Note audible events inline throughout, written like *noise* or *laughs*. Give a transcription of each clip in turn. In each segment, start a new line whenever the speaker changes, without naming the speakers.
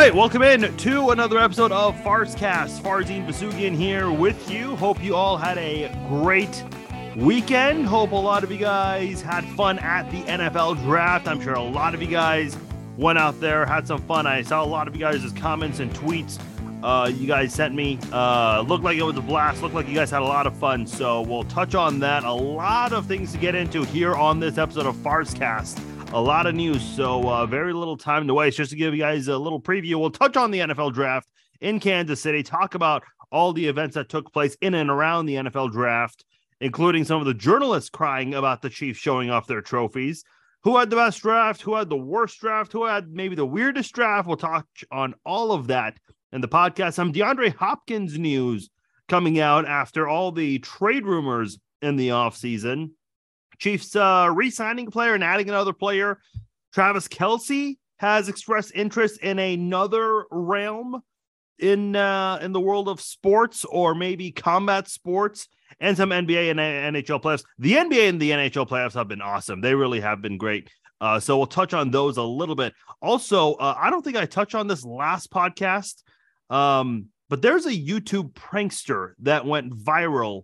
right, welcome in to another episode of Farzcast. Farzin Vousoughian here with you. Hope you all had a great weekend. Hope a lot of you guys had fun at the NFL draft. I'm sure a lot of you guys went out there, had some fun. I saw a lot of you guys' comments and tweets. Uh, you guys sent me. Uh, looked like it was a blast. Looked like you guys had a lot of fun. So we'll touch on that. A lot of things to get into here on this episode of Farzcast a lot of news. So, uh, very little time to waste. Just to give you guys a little preview, we'll touch on the NFL draft in Kansas City, talk about all the events that took place in and around the NFL draft, including some of the journalists crying about the Chiefs showing off their trophies. Who had the best draft? Who had the worst draft? Who had maybe the weirdest draft? We'll touch on all of that in the podcast. Some DeAndre Hopkins news coming out after all the trade rumors in the offseason. Chiefs uh, re-signing a player and adding another player. Travis Kelce has expressed interest in another realm in uh, in the world of sports or maybe combat sports and some NBA and NHL playoffs. The NBA and the NHL playoffs have been awesome. They really have been great. Uh, so we'll touch on those a little bit. Also, uh, I don't think I touched on this last podcast, um, but there's a YouTube prankster that went viral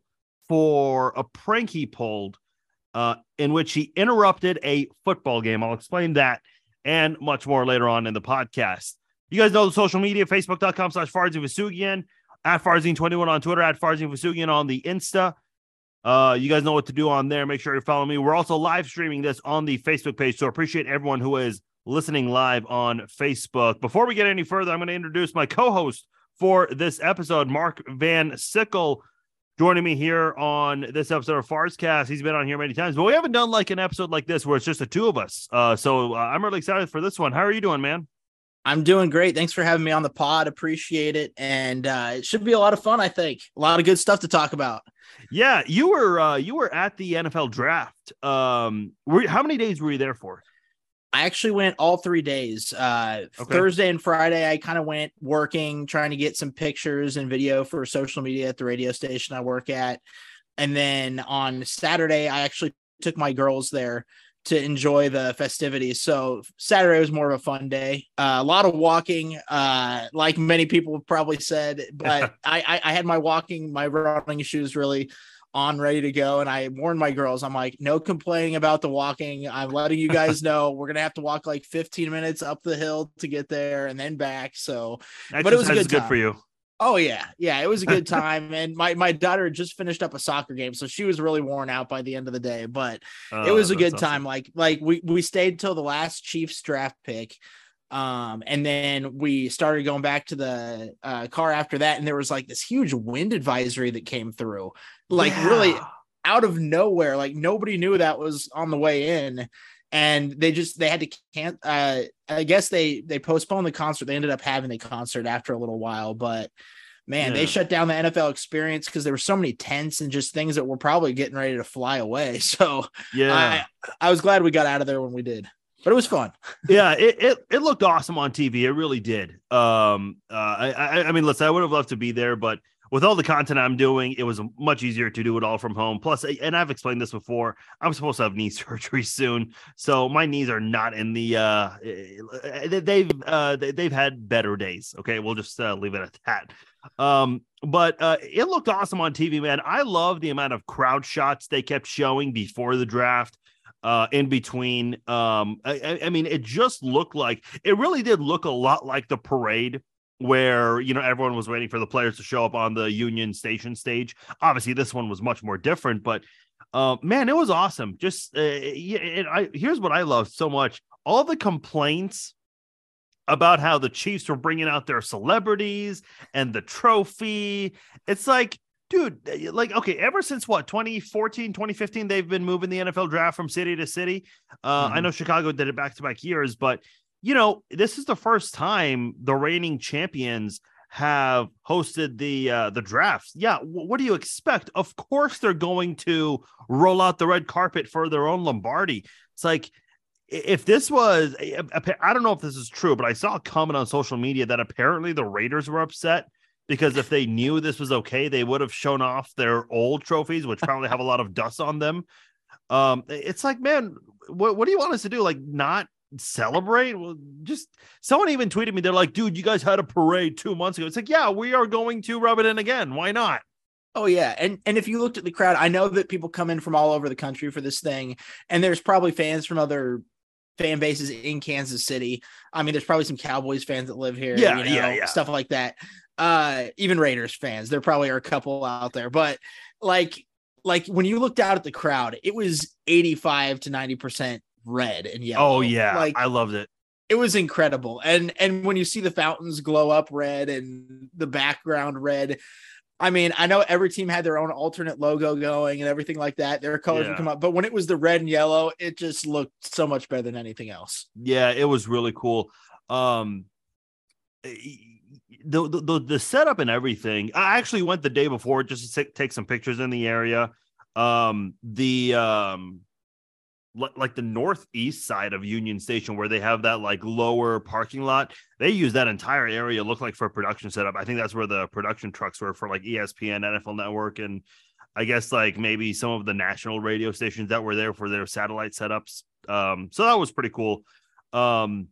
for a prank he pulled uh, in which he interrupted a football game. I'll explain that and much more later on in the podcast. You guys know the social media, facebook.com slash Farzin Vousoughian, at Farzin21 on Twitter, at Farzin Vousoughian on the Insta. Uh, you guys know what to do on there. Make sure you're following me. We're also live streaming this on the Facebook page. So appreciate everyone who is listening live on Facebook. Before we get any further, I'm going to introduce my co-host for this episode, Mark Van Sickle joining me here on this episode of Farzcast. He's been on here many times, but we haven't done like an episode like this where it's just the two of us. Uh, so uh, I'm really excited for this one. How are you doing, man?
I'm doing great. Thanks for having me on the pod. Appreciate it. And uh, it should be a lot of fun, I think. A lot of good stuff to talk about.
Yeah, you were uh, you were at the NFL draft. Um, were, how many days were you there for?
I actually went all three days. Uh, okay. Thursday and Friday, I kind of went working, trying to get some pictures and video for social media at the radio station I work at. And then on Saturday, I actually took my girls there to enjoy the festivities. So Saturday was more of a fun day. Uh, a lot of walking, uh, like many people probably said, but *laughs* I, I, I had my walking, my running shoes really on ready to go. And I warned my girls, I'm like, no complaining about the walking. I'm letting you guys *laughs* know we're gonna have to walk like 15 minutes up the hill to get there and then back. So, but it was a good,
good for you.
Oh yeah, yeah, it was a good *laughs* time, and my my daughter just finished up a soccer game, so she was really worn out by the end of the day. But it was a good awesome. time. Like like we we stayed till the last Chiefs draft pick, um and then we started going back to the uh, car after that and there was like this huge wind advisory that came through like yeah. really out of nowhere like nobody knew that was on the way in and they just they had to can't uh i guess they they postponed the concert they ended up having the concert after a little while but man yeah. they shut down the nfl experience because there were so many tents and just things that were probably getting ready to fly away *laughs* so yeah I, I was glad we got out of there when we did but it was fun. *laughs*
yeah, it, it it looked awesome on TV. It really did. Um, uh, I, I I mean, listen, I would have loved to be there, but with all the content I'm doing, it was much easier to do it all from home. Plus, and I've explained this before, I'm supposed to have knee *laughs* surgery soon, so my knees are not in the. uh They've uh they've had better days. Okay, we'll just uh, leave it at that. Um, but uh, it looked awesome on TV, man. I love the amount of crowd shots they kept showing before the draft uh, in between. Um, I, I, mean, it just looked like it really did look a lot like the parade where you know everyone was waiting for the players to show up on the Union Station stage. Obviously, this one was much more different, but uh, man, it was awesome. Just uh, it, I, here's what I love so much: all the complaints about how the Chiefs were bringing out their celebrities and the trophy. It's like dude eh, like okay ever since what 2014 2015 they've been moving the nfl draft from city to city uh, mm-hmm. i know chicago did it back to back years but you know this is the first time the reigning champions have hosted the uh, the drafts yeah w- what do you expect of course they're going to roll out the red carpet for their own lombardi it's like if this was i don't know if this is true but i saw a comment on social media that apparently the raiders were upset because if they knew this was okay, they would have shown off their old trophies, which *laughs* probably have a lot of dust on them. Um, it's like, man, what what do you want us to do? Like, not celebrate? Well, just someone even tweeted me. They're like, dude, you guys had a parade two months ago. It's like, yeah, we are going to rub it in again. Why not?
Oh yeah, and and if you looked at the crowd, I know that people come in from all over the country for this thing, and there's probably fans from other fan bases in Kansas City. I mean, there's probably some Cowboys fans that live here,
yeah,
you know,
yeah, yeah,
stuff like that. Uh, even Raiders fans, there probably are a couple out there, but like, like when you looked out at the crowd, it was 85 to 90 percent red and yellow.
Oh yeah,
like
I loved it.
It was incredible, and and when you see the fountains glow up red and the background red, I mean, I know every team had their own alternate logo going and everything like that. Their colors
Yeah.
would come up, but when it was the red and yellow, it just looked so much better than anything else.
Yeah, it was really cool. Um the, the the setup and everything. I actually went the day before just to take, some pictures in the area. Um the um like the northeast side of Union Station where they have that like lower parking lot. They use that entire area look like for production setup. I think that's where the production trucks were for like ESPN, NFL Network and I guess like maybe some of the national radio stations that were there for their satellite setups. Um, so that was pretty cool. Um,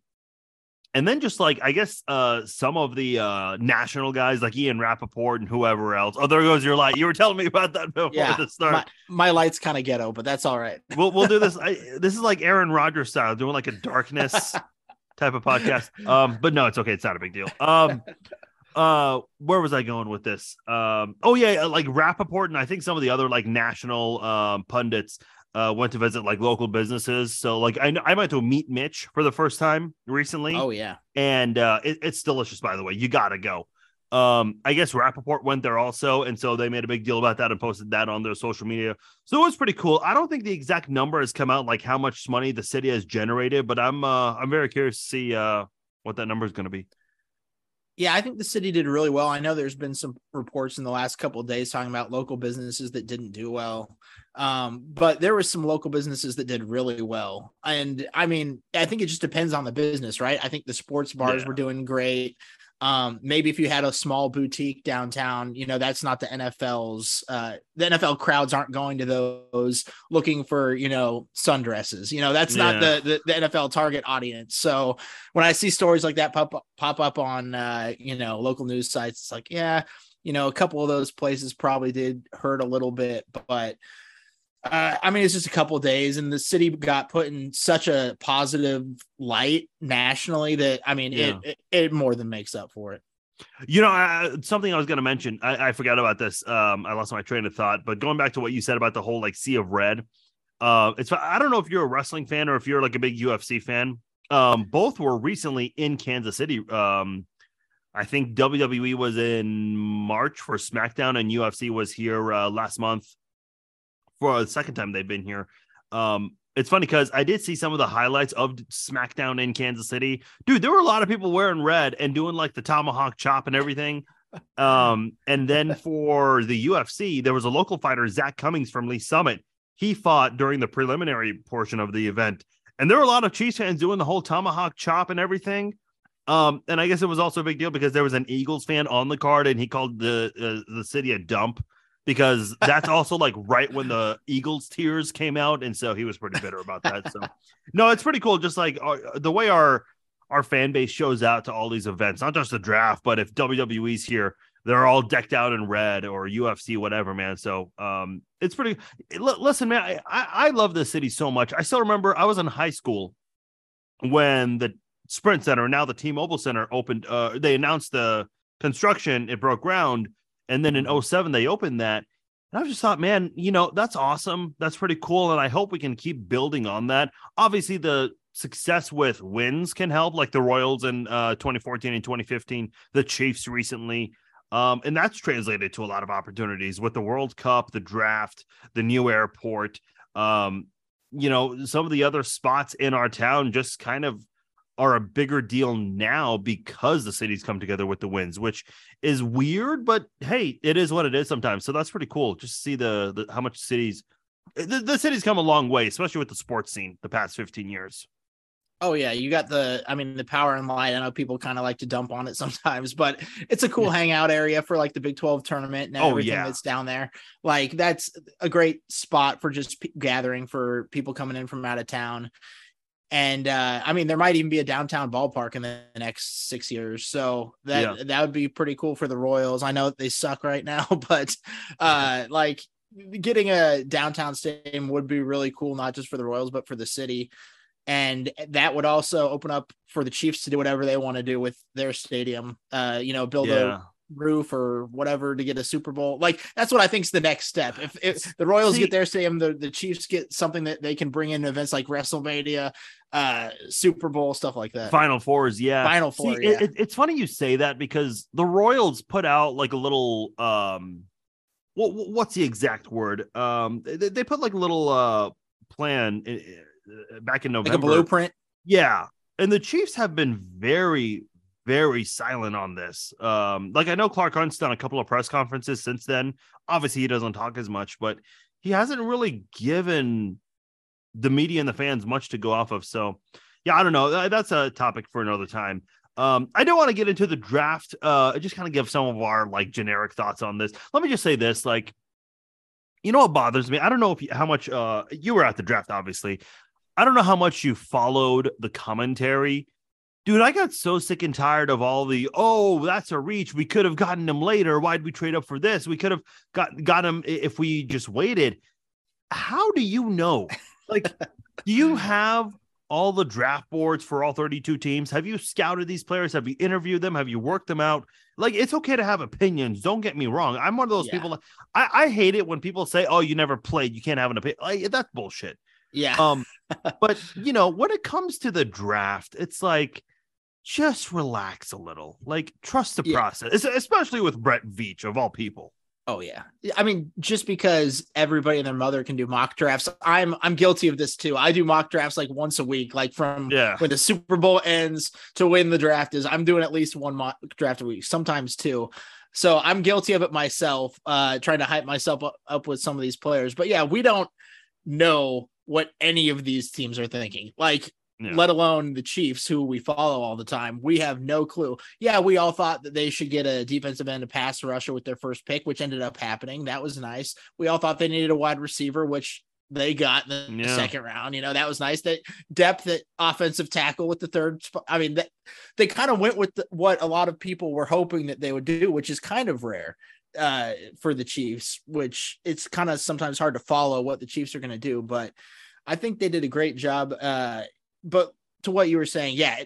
and then just like I guess uh some of the uh national guys like Ian Rapoport and whoever else. Oh, there goes your light. You were telling me about that before
Yeah,
the start.
My, my light's kind of ghetto, but that's all right.
we'll we'll do this. *laughs* I, this is like Aaron Rodgers style, doing like a darkness *laughs* type of podcast. Um, but no, it's okay. It's not a big deal. Um, uh, where was I going with this? Um, oh yeah, like Rapoport and I think some of the other like national um pundits uh went to visit like local businesses. So like I I went to Meat Mitch for the first time recently
Oh yeah,
and uh, it, it's delicious, by the way. You got to go. Um, I guess Rapoport went there also, and so they made a big deal about that and posted that on their social media. So it was pretty cool. I don't think the exact number has come out, like how much money the city has generated, but I'm uh, I'm very curious to see uh, what that number is going to be.
yeah. I think the city did really well. I know there's been some reports in the last couple of days talking about local businesses that didn't do well, um, but there were some local businesses that did really well. And I mean, I think it just depends on the business, right? I think the sports bars
Yeah.
were doing great. Um, maybe if you had a small boutique downtown, you know, that's not the NFL's uh the NFL crowds aren't going to those looking for, you know, sundresses. You know, that's not the, the the NFL target audience. So when I see stories like that pop up, pop up on uh, you know, local news sites, it's like, yeah, you know, a couple of those places probably did hurt a little bit, but uh, I mean, it's just a couple of days, and the city got put in such a positive light nationally that I mean,
Yeah.
it, it it more than makes up for it.
You know, uh, something I was going to mention. I, I forgot about this. Um, I lost my train of thought. But going back to what you said about the whole like sea of red, uh, it's I don't know if you're a wrestling fan or if you're like a big UFC fan. Um, both were recently in Kansas City. Um, I think WWE was in March for SmackDown, and UFC was here uh, last month for the second time they've been here. Um, it's funny because I did see some of the highlights of SmackDown in Kansas City. Dude, there were a lot of people wearing red and doing like the tomahawk chop and everything. Um, and then *laughs* for the UFC, there was a local fighter, Zach Cummings from Lee Summit. He fought during the preliminary portion of the event, and there were a lot of Chiefs fans doing the whole tomahawk chop and everything. Um, and I guess it was also a big deal because there was an Eagles fan on the card, and he called the uh, the city a dump because *laughs* that's also like right when the Eagles tears came out, and so he was pretty bitter about that. So, no, it's pretty cool. Just like our, the way our our fan base shows out to all these events, not just the draft, but if WWE's here, they're all decked out in red or UFC, whatever, man. So, um, it's pretty. L- listen, man, I, I I love this city so much. I still remember I was in high school when the Sprint Center, now the T-Mobile Center, opened. Uh, they announced the construction; it broke ground, and then in 07, they opened that. And I just thought, man, you know, that's awesome. That's pretty cool. And I hope we can keep building on that. Obviously, the success with wins can help, like the Royals in uh, 2014 and 2015, the Chiefs recently. Um, and that's translated to a lot of opportunities with the World Cup, the draft, the new airport. Um, you know, some of the other spots in our town just kind of are a bigger deal now because the cities come together with the wins, which is weird, but hey, it is what it is sometimes. So that's pretty cool. Just see the, the how much cities the, the cities come a long way, especially with the sports scene the past 15 years.
Oh yeah, you got the I mean the power and light. I know people kind of like to dump on it *laughs* sometimes, but it's a cool hangout area for like the Big 12 tournament and
Oh,
everything
yeah.
that's down there. Like that's a great spot for just p- gathering for people coming in from out of town. And uh, I mean, there might even be a downtown ballpark in the next six years. So that yeah. that would be pretty cool for the Royals. I know they suck right now, *laughs* but uh, like getting a downtown stadium would be really cool, not just for the Royals, but for the city. And that would also open up for the Chiefs to do whatever they want to do with their stadium. Uh, you know, build yeah. a roof or whatever to get a Super Bowl. Like that's what I think is the next step. If, if the Royals See, get their stadium, the, the Chiefs get something that they can bring in events like WrestleMania, uh, Super Bowl, stuff like that.
Final fours, yeah.
Final four.
See, yeah. It, it's funny you say that because the Royals put out like a little um what what's the exact word? Um they, they put like a little uh plan in, uh, back in November.
Like a blueprint.
Yeah. And the Chiefs have been very very silent on this. Um, like I know Clark Hunt's done a couple of press conferences since then. Obviously, he doesn't talk as much, but he hasn't really given the media and the fans much to go off of. So, yeah, I don't know. That's a topic for another time. Um, I don't want to get into the draft. Uh, just kind of give some of our like generic thoughts on this. Let me just say this: like, you know what bothers me? I don't know if you, how much uh you were at the draft, obviously. I don't know how much you followed the commentary dude, I got so sick and tired of all the oh, that's a reach. We could have gotten him later. Why'd we trade up for this? We could have got got him if we just waited. How do you know? Like, do you *laughs* have all the draft boards for all 32 teams? Have you scouted these players? Have you interviewed them? Have you worked them out? Like, it's okay to have opinions. Don't get me wrong. I'm one of those yeah. people. I, I hate it when people say, "Oh, you never played. You can't have an opinion." Like, that's bullshit.
Yeah.
Um, *laughs* but you know, when it comes to the draft, it's like just relax a little. Like trust the yeah. process, especially with Brett Veach of all people.
Oh yeah. I mean, just because everybody and their mother can do mock drafts, I'm I'm guilty of this too. I do mock drafts like once a week, like from yeah. when the Super Bowl ends to when the draft is. I'm doing at least one mock draft a week, sometimes two. So I'm guilty of it myself, uh, trying to hype myself up, up with some of these players. But yeah, we don't know what any of these teams are thinking. Like yeah. let alone the Chiefs, who we follow all the time. We have no clue. Yeah, we all thought that they should get a defensive end, a pass rusher with their first pick, which ended up happening. That was nice. We all thought they needed a wide receiver, which they got in the yeah. second round. You know, that was nice. That depth at offensive tackle with the third. Sp- I mean, that, they kind of went with the, what a lot of people were hoping that they would do, which is kind of rare uh, for the Chiefs, which it's kind of sometimes hard to follow what the Chiefs are going to do. But I think they did a great job. Uh, but to what you were saying, yeah,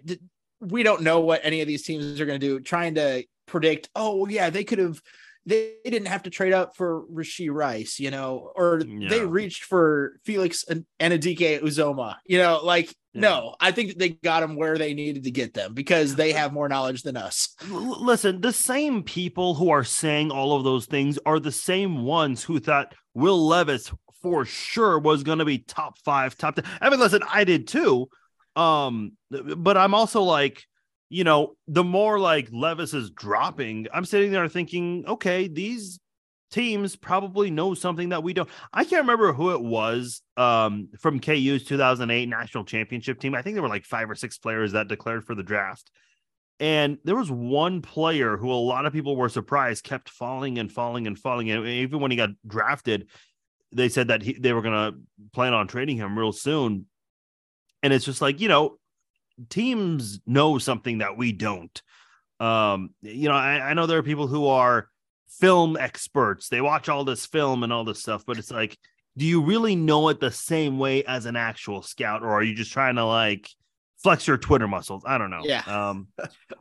we don't know what any of these teams are going to do. Trying to predict, oh yeah, they could have, they didn't have to trade up for Rashee Rice, you know, or yeah. they reached for Felix and Anudike-Uzomah, you know, like yeah. no, I think they got them where they needed to get them because they uh, have more knowledge than us.
Listen, the same people who are saying all of those things are the same ones who thought Will Levis for sure was going to be top five, top 10. I mean, listen, I did too um, but I'm also like, you know, the more like Levis is dropping, I'm sitting there thinking, okay, these teams probably know something that we don't. I can't remember who it was um, from KU's 2008 national championship team. I think there were like five or six players that declared for the draft. And there was one player who a lot of people were surprised kept falling and falling and falling. And even when he got drafted, they said that he, they were going to plan on trading him real soon and it's just like you know teams know something that we don't. Um you know I, I, know there are people who are film experts. They watch all this film and all this stuff but it's like do you really know it the same way as an actual scout or are you just trying to like flex your twitter muscles? I don't know.
Yeah.
Um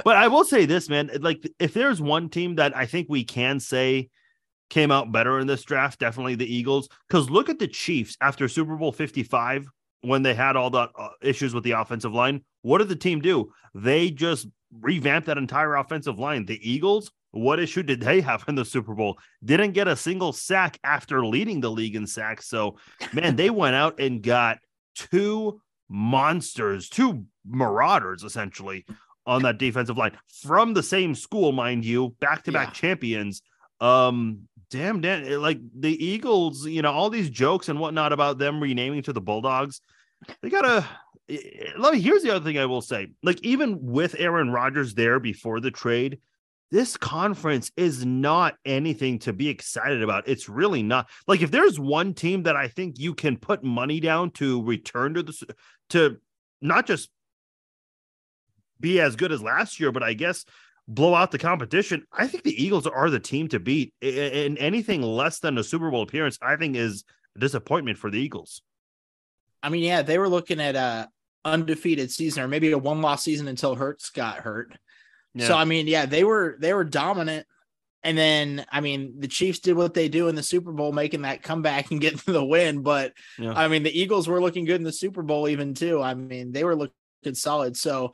but i will say this man like if there's one team that i think we can say came out better in this draft definitely the eagles because look at the chiefs after super bowl 55 when they had all the uh, issues with the offensive line, what did the team do? They just revamped that entire offensive line. The Eagles, what issue did they *laughs* have in the Super Bowl? Didn't get a single sack after leading the league in sacks. So, man, they went out and got two monsters, two marauders essentially on that defensive line from the same school, mind you, back to back champions. Um, damn, damn, eh, like the Eagles, you know, all these jokes and whatnot about them renaming to the Bulldogs. They gotta. Eh, eh, let me. Here's the other thing I will say. Like even with Aaron Rodgers there before the trade, this conference is not anything to be excited about. It's really not. Like if there's one team that I think you can put money down to return to the to not just be as good as last year, but I guess blow out the competition. I think the Eagles are the team to beat. And anything less than a Super Bowl appearance, I think, is a disappointment for the Eagles.
I mean, yeah, they were looking at a undefeated season or maybe a one loss season until Hurts got hurt. Yeah. So I mean, yeah, they were they were dominant. And then I mean, the Chiefs did what they do in the Super Bowl, making that comeback and *laughs* getting the win. But yeah. I mean, the Eagles were looking good in the Super Bowl, even too. I mean, they were looking solid. So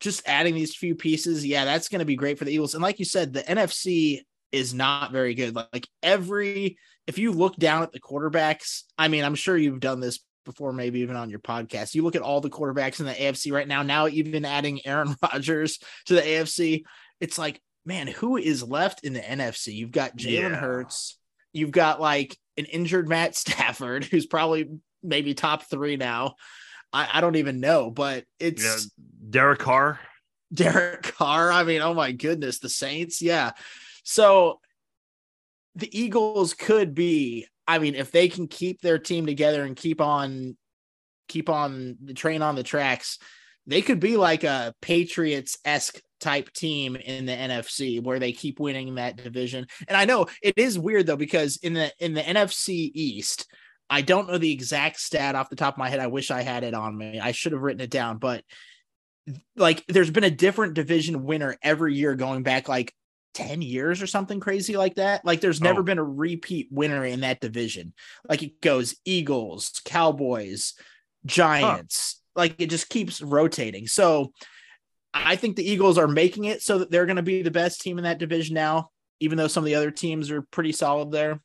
just adding these few pieces, yeah, that's going to be great for the Eagles. And like you said, the NFC is not very good. Like every, if you look down at the quarterbacks, I mean, I'm sure you've done this before, maybe even on your podcast. You look at all the quarterbacks in the AFC right now, now even adding Aaron *laughs* Rodgers to the AFC, it's like, man, who is left in the NFC? You've got Jalen yeah. Hurts, you've got like an injured Matt *laughs* Stafford, who's probably maybe top three now. I, I don't even know, but it's yeah,
Derek Carr.
Derek Carr. I mean, oh my goodness, the Saints. Yeah. So the Eagles could be, I mean, if they can keep their team together and keep on keep on the train on the tracks, they could be like a Patriots esque type team in the NFC where they keep winning that division. And I know it is weird though because in the in the NFC East, I don't know the exact stat off the top of my head. I wish I had it on me. I should have written it down, but like there's been a different division winner every year going back like 10 years or something crazy like that. Like there's never oh. been a repeat winner in that division. Like it goes Eagles, Cowboys, Giants. Huh. Like it just keeps rotating. So I think the Eagles are making it so that they're going to be the best team in that division now, even though some of the other teams are pretty solid there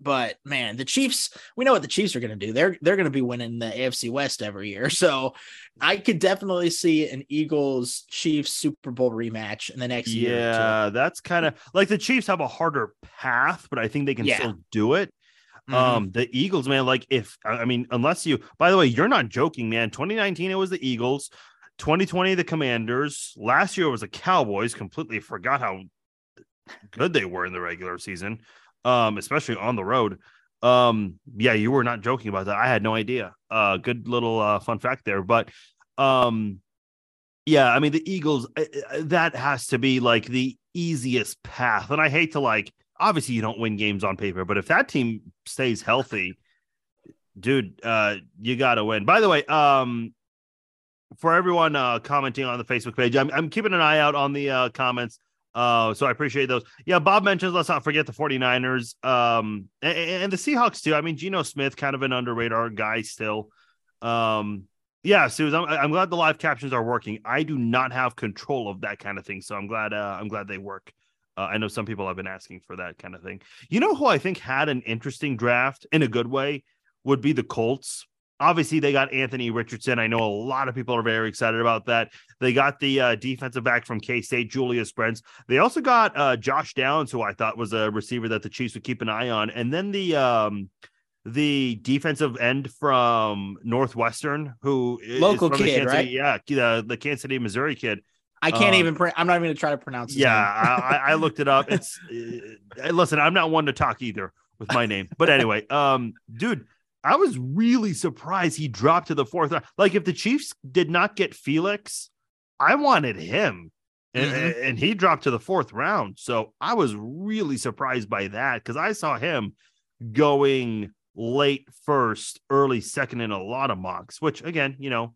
but man, the Chiefs, we know what the Chiefs are going to do. They're they're going to be winning the AFC West every year. *laughs* So I could definitely see an Eagles Chiefs Super Bowl rematch in the next
yeah,
year.
Yeah, that's kind of like the Chiefs have a harder path, but I think they can yeah. still do it. Mm-hmm. Um, the Eagles, man, like if I mean, unless you, by the way, you're not joking, man. 2019, it was the Eagles. 2020, the Commanders. Last year it was the Cowboys. Completely forgot how good they were in the regular season um, especially on the road. Um, yeah, you were not joking about that. I had no idea. Uh, good little uh, fun fact there. But um, yeah, I mean the Eagles. Uh, uh, that has to be like the easiest path. And I hate to like. Obviously, you don't win games on paper, but if that team stays healthy, dude, uh, you got to win. By the way, um, for everyone uh, commenting on the Facebook page, I'm, I'm keeping an eye out on the uh, comments. Uh, so I appreciate those. Yeah, Bob mentions, let's not forget the 49ers um, and, and the Seahawks too. I mean, Geno Smith, kind of an under radar guy still. Um, yeah, Susan, I'm, I'm, glad the live captions are working. I do not have control of that kind of thing, so I'm glad. Uh, I'm glad they work. Uh, I know some people have been asking for that kind of thing. You know who I think had an interesting draft in a good way would be the Colts obviously they got Anthony Richardson. I know a lot of people are very excited about that. They got the uh, defensive back from K State, Julius Brents. They also got uh, Josh Downs, who I thought was a receiver that the Chiefs would keep an eye on, and then the um, the defensive end from Northwestern, who
local kid, right?
City, yeah, the, the Kansas City, Missouri kid.
I can't um, even. Pre- I'm not even going to try to pronounce. It.
Yeah, I, I, looked it up. It's *laughs* uh, listen. I'm not one to talk either with my name, but anyway, um, dude, I was really surprised he dropped to the fourth round. Like if the Chiefs did not get Felix, I wanted him. And, mm-hmm. and he dropped to the fourth round. So I was really surprised by that because I saw him going late first, early second in a lot of mocks, which again, you know,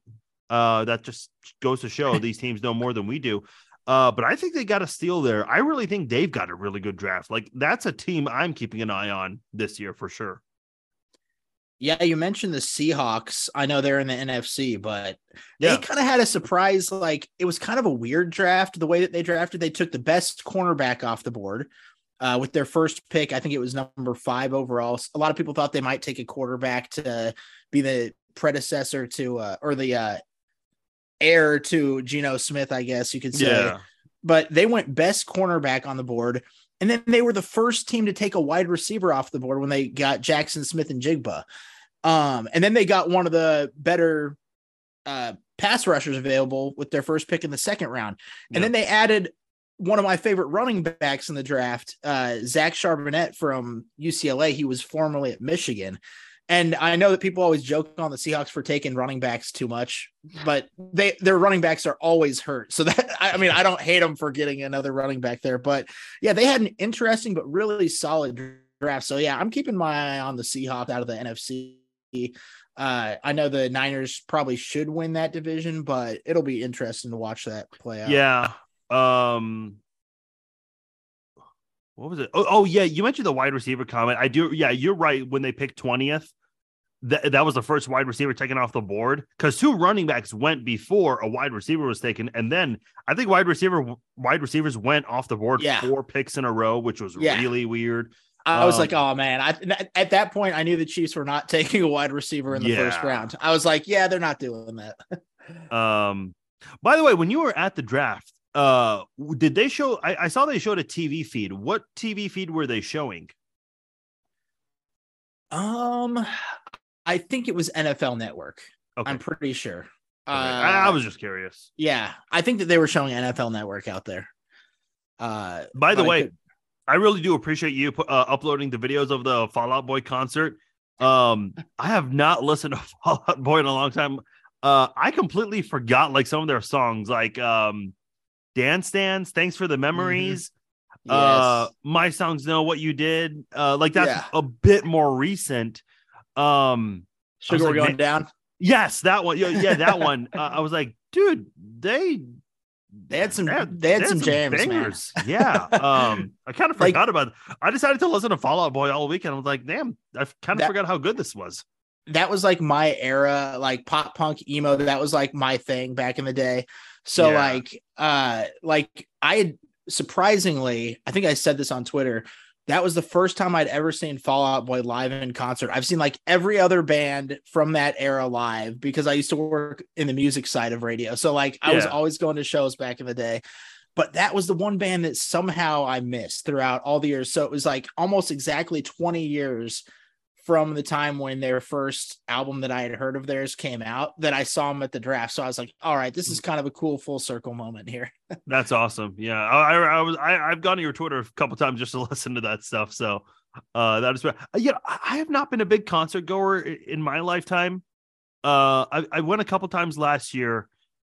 uh, that just goes to show these teams know more than we do. Uh, but I think they got a steal there. I really think they've got a really good draft. Like that's a team I'm keeping an eye on this year for sure.
Yeah, you mentioned the Seahawks. I know they're in the NFC, but yeah. they kind of had a surprise. Like it was kind of a weird draft. The way that they drafted, they took the best cornerback off the board uh, with their first pick. I think it was number five overall. A lot of people thought they might take a quarterback to be the predecessor to, uh, or the uh, heir to Geno Smith, I guess you could say. Yeah. But they went best cornerback on the board. And then they were the first team to take a wide receiver off the board when they got Jackson Smith-Njigba. Um, and then they got one of the better uh, pass rushers available with their first pick in the second round. And then they added one of my favorite running backs in the draft, uh, Zach Charbonnet from UCLA. He was formerly at Michigan. And I know that people always joke on the Seahawks for taking running backs too much, but they their running backs are always hurt. So *laughs* that I mean, I don't hate them for getting another running back there, but yeah, they had an interesting but really solid draft. So yeah, I'm keeping my eye on the Seahawks out of the NFC. Uh, I know the Niners probably should win that division, but it'll be interesting to watch that play out.
Yeah. Um, what was it? Oh, oh yeah, you mentioned the wide receiver comment. I do. Yeah, you're right. When they picked twentieth, that that was the first wide receiver taken off the board because two running backs went before a wide receiver was taken, and then I think wide receiver wide receivers went off the board
Yeah.
four picks in a row, which was
Yeah.
really weird.
I was
Um,
like, oh man. I at that point I knew the Chiefs were not *laughs* taking a wide receiver in the first round. I was like, yeah, they're not doing that. *laughs*
Um, by the way, when you were at the draft, uh, did they show? I, I saw they showed a TV feed. What TV feed were they showing?
Um, I think it was NFL Network.
Okay,
I'm pretty sure.
okay.
Uh,
I, I was just curious.
yeah, I think that they were showing NFL Network out there. Uh,
By the way,
could-
I really do appreciate you uh, uploading the videos of the Fall Out Boy concert. Um, I have not listened to *laughs* Fall Out Boy in a long time. Uh, I completely forgot like some of their songs, like um, Dance Dance, Thanks for the Memories. Uh,
yes.
My Songs Know What You Did. Uh, like that's
Yeah.
a bit more recent. Um,
sugar
like,
going down.
yes, that one. Yeah, yeah that one. Uh, I was like, dude, they
They had some.
they
They had, some jams, man.
Yeah. Um, I kind of *laughs*
Like-
forgot about it. I decided to listen to Fall Out Boy all weekend. I was like, damn, I kind of
That-
forgot how good this was.
that was like my era, like pop punk emo. That was like my thing back in the day. So
Yeah.
like, uh, like I had surprisingly, I think I said this on Twitter. That was the first time I'd ever seen Fall Out Boy live in concert. I've seen like every other band from that era live because I used to work in the music side of radio. So like I was always going to shows back in the day. But that was the one band that somehow I missed throughout all the years. So it was like almost exactly 20 years from the time when their first album that I had heard of theirs came out that I saw them at the draft. So I was like, all right, this is kind of a cool full circle moment here. *laughs*
That's awesome. Yeah. I, I, I was, I, I've gone to your Twitter a couple times just to *laughs* listen to that stuff. So, uh, that is, uh, yeah, I I have not been a big concert goer in my lifetime. Uh, I, I went a couple times last year.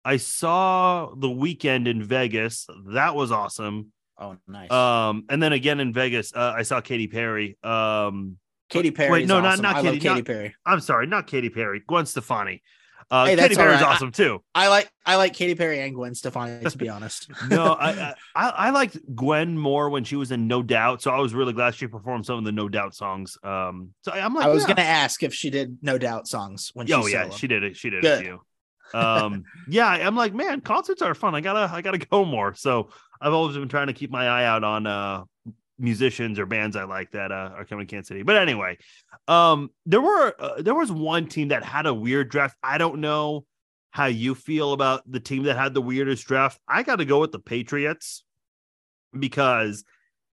I saw the Weeknd in Vegas. That was awesome.
Oh, nice.
Um, and then again in Vegas, uh, I saw Katy Perry. Um,
Katy Perry.
wait, no, not-
awesome.
not
I
Katy-
Katy
not-
Perry.
I'm sorry, not Katy Perry, Gwen Stefani. Uh,
Hey,
Katy Perry's
right.
Awesome too.
I like I like Katy Perry and Gwen Stefani to be honest. *laughs*
No, I, *laughs* I I I liked Gwen more when she was in No Doubt, so I was really glad she performed some of the No Doubt songs. Um, so I- I'm like,
I was
yeah.
gonna ask if she did No Doubt songs when she
Oh yeah,
solo.
she did it. She did
Good.
a few. Um, *laughs* yeah, I'm like, man, concerts are fun. I gotta, I gotta go more. So I've always been trying to keep my eye out on uh musicians or bands I like that uh, are coming to Kansas City. But anyway, um, there were uh, there was one team that had a weird draft. I don't know how you feel about the team that had the weirdest draft. I got to go with the Patriots because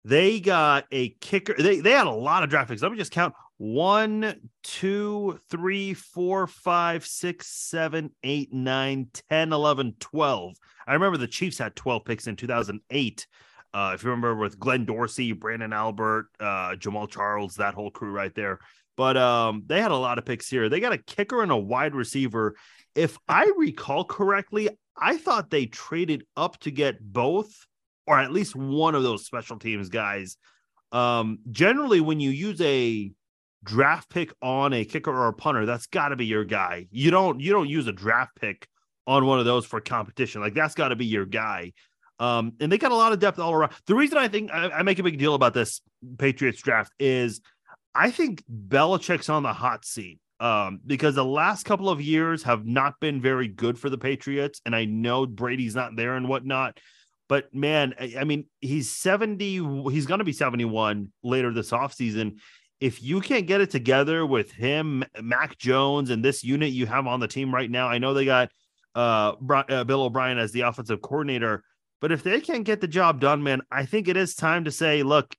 they got a kicker. They they had a lot of draft picks. Let me just count one, two, three, four, five, six, seven, eight, nine, 10, 11, 12. I remember the Chiefs had 12 picks in 2008. Uh, if you remember with Glenn Dorsey, Branden Albert, uh, Jamaal Charles, that whole crew right there. But um, they had a lot of picks here. They got a kicker and a wide receiver. If I recall correctly, I thought they traded up to get both or at least one of those special teams guys. Um, generally, when you use a draft pick on a kicker or a punter, that's got to be your guy. You don't you don't use a draft pick on one of those for competition. Like that's got to be your guy. Um, and they got a lot of depth all around. The reason I think I, I make a big deal about this Patriots draft is I think Belichick's on the hot seat um, because the last couple of years have not been very good for the Patriots. And I know Brady's not there and whatnot. But man, I, I mean, he's 70, he's going to be 71 later this offseason. If you can't get it together with him, Mac Jones, and this unit you have on the team right now, I know they got uh, uh, Bill O'Brien as the offensive coordinator. But if they can't get the job done, man, I think it is time to say, look,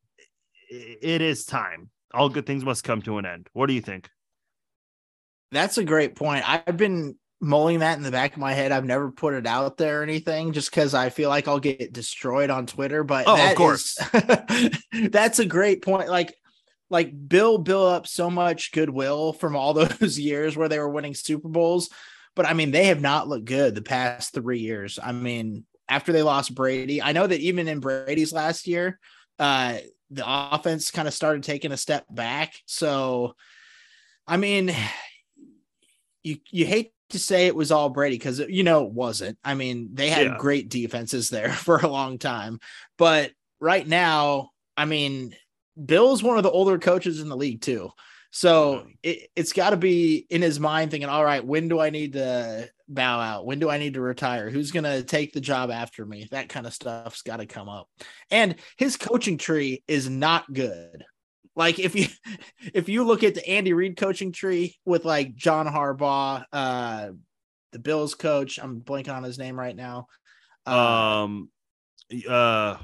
it is time. All good things must come to an end. What do you think?
That's a great point. I've been mulling that in the back of my head. I've never put it out there or anything just because I feel like I'll get destroyed on Twitter. But
Oh, of course.
is- *laughs* that's a great point. Like like Bill built up so much goodwill from all *laughs* those years where they were winning Super Bowls. But I mean, they have not looked good the past three years. I mean, after they lost Brady, I know that even in Brady's last year, uh, the offense kind of started taking a step back. So, I mean, you you hate to say it was all Brady because you know it wasn't. I mean, they had yeah. great defenses there *laughs* for a long time, but right now, I mean, Bill's one of the older coaches in the league too. So it, it's got to be in his mind thinking, all right, when do I need to bow out? When do I need to retire? Who's going to take the job after me? That kind of stuff's got to come up. And his coaching tree is not good. Like if you *laughs* if you look at the Andy Reid coaching tree with like John Harbaugh, uh the Bills coach, I'm blanking on his name right now.
Uh, um uh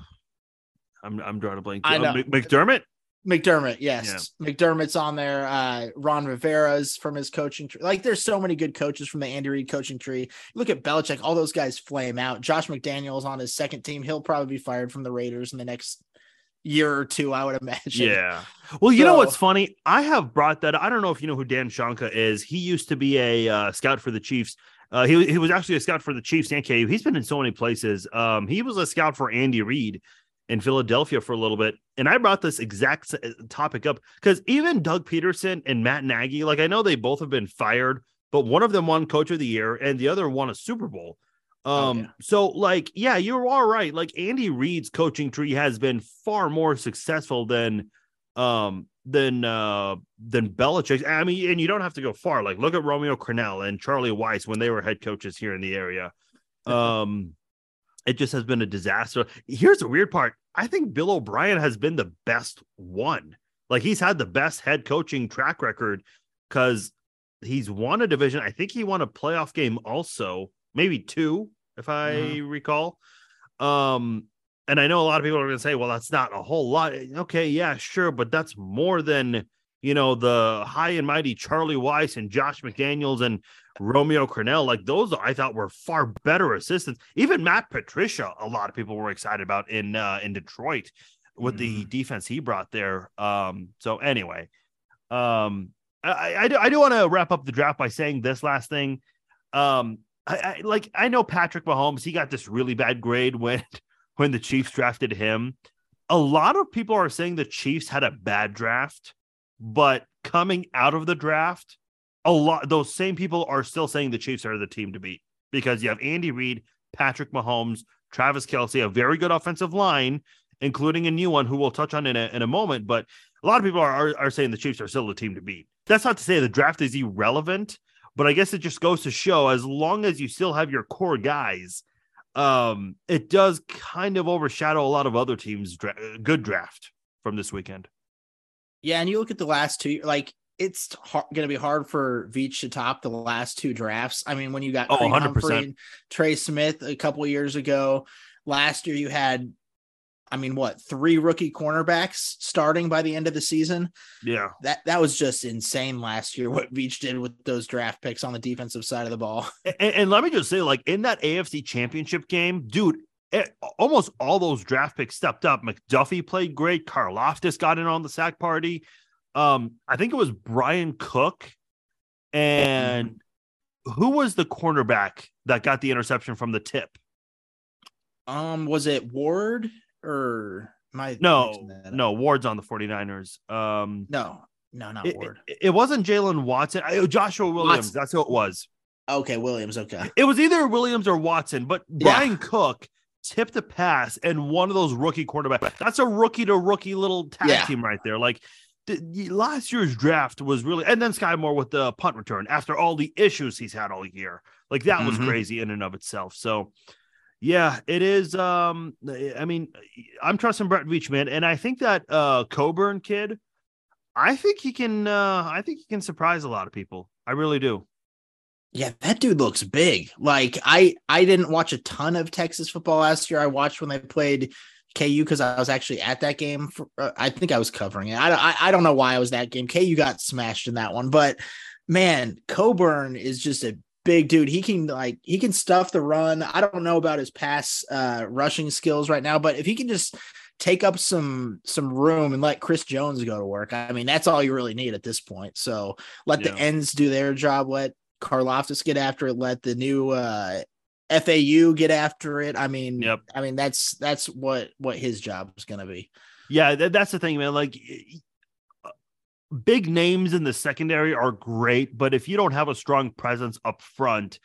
I'm I'm drawing a blank. I know. McDermott.
McDermott, yes. Yeah. McDermott's on there. Uh, Ron Rivera's from his coaching tree. Like, there's so many good coaches from the Andy Reid coaching tree. Look at Belichick; all those guys flame out. Josh McDaniels on his second team. He'll probably be fired from the Raiders in the next year or two, I would imagine.
Yeah. *laughs* Well, you so, know what's funny? I have brought that. I don't know if you know who Dan Shonka is. He used to be a uh, scout for the Chiefs. Uh, he, he was actually a scout for the Chiefs and KU. He's been in so many places. Um, he was a scout for Andy Reid in Philadelphia for a little bit. And I brought this exact uh, topic up because even Doug Pederson and Matt Nagy, like I know they both have been fired, but one of them won coach of the year and the other won a Super Bowl. Oh, um, oh, yeah. so like, yeah, you're all right. Like Andy Reid's coaching tree has been far more successful than um than uh than Belichick. I mean, and you don't have to go far. Like look at Romeo Crennel and Charlie Weis when they were head coaches here in the area. *laughs* Um it just has been a disaster. Here's the weird part. I think Bill O'Brien has been the best one. Like he's had the best head coaching track record because he's won a division. I think he won a playoff game also, maybe two, if I mm-hmm. recall. Um, and I know a lot of people are going to say, well, that's not a whole lot. Okay, yeah, sure, but that's more than you know the high and mighty Charlie Weis and Josh McDaniels and Romeo Crennel, like those I thought were far better assistants. Even Matt Patricia, a lot of people were excited about in uh, in Detroit with mm-hmm. the defense he brought there. Um, so anyway, um, I, I, do, I do want to wrap up the draft by saying this last thing. Um, I, I like I know Patrick Mahomes, he got this really bad grade when *laughs* when the Chiefs drafted him. A lot of people are saying the Chiefs had a bad draft, but coming out of the draft, a lot those same people are still saying the Chiefs are the team to beat because you have Andy Reid, Patrick Mahomes, Travis Kelce, a very good offensive line, including a new one who we'll touch on in a, in a moment. But a lot of people are, are, are saying the Chiefs are still the team to beat. That's not to say the draft is irrelevant, but I guess it just goes to show as long as you still have your core guys, um, it does kind of overshadow a lot of other teams' dra- good draft from this weekend.
Yeah, and you look at the last two, like it's going to be hard for Veach to top the last two drafts. I mean, when you got
oh, 100%.
and Trey Smith a couple years ago, last year you had, I mean, what three rookie cornerbacks starting by the end of the season?
Yeah,
that that was just insane last year. What Veach did with those draft picks on the defensive side of the ball.
And, and let me just say, like in that AFC Championship game, dude, it, almost all those draft picks stepped up. McDuffie played great. Karlaftis got in on the sack party um, I think it was Bryan Cook and who was the cornerback that got the interception from the tip?
Um, was it Ward or my
no no Ward's on the 49ers. Um
no, no, not
it,
Ward.
It, it wasn't Jaylen Watson. I, Joshua Williams. Watson. That's who it was.
Okay, Williams. Okay.
It was either Williams or Watson, but Bryan yeah. Cook tipped a pass and one of those rookie quarterbacks. That's a rookie to rookie little tag yeah. team right there. Like the, last year's draft was really, and then Skyy Moore with the punt return after all the issues he's had all year. Like that was mm-hmm. crazy in and of itself. So, yeah, it is. Um, I mean, I'm trusting Brett Veach, man, and I think that uh Coburn kid, I think he can. uh I think he can surprise a lot of people. I really do.
Yeah, that dude looks big. Like I, I didn't watch a ton of Texas football last year. I watched when they played KU because I was actually at that game. For, uh, I think I was covering it. I, I, I don't know why I was that game. KU got smashed in that one, but man, Coburn is just a big dude. He can like he can stuff the run. I don't know about his pass uh rushing skills right now, but if he can just take up some some room and let Chris Jones go to work. I mean, that's all you really need at this point. So let yeah. the ends do their job. Let Karlaftis get after it. Let the new uh, FAU get after it. I mean, yep. I mean that's that's what what his job is going to be.
Yeah, that, that's the thing, man. Like big names in the secondary are great, but if you don't have a strong presence up front,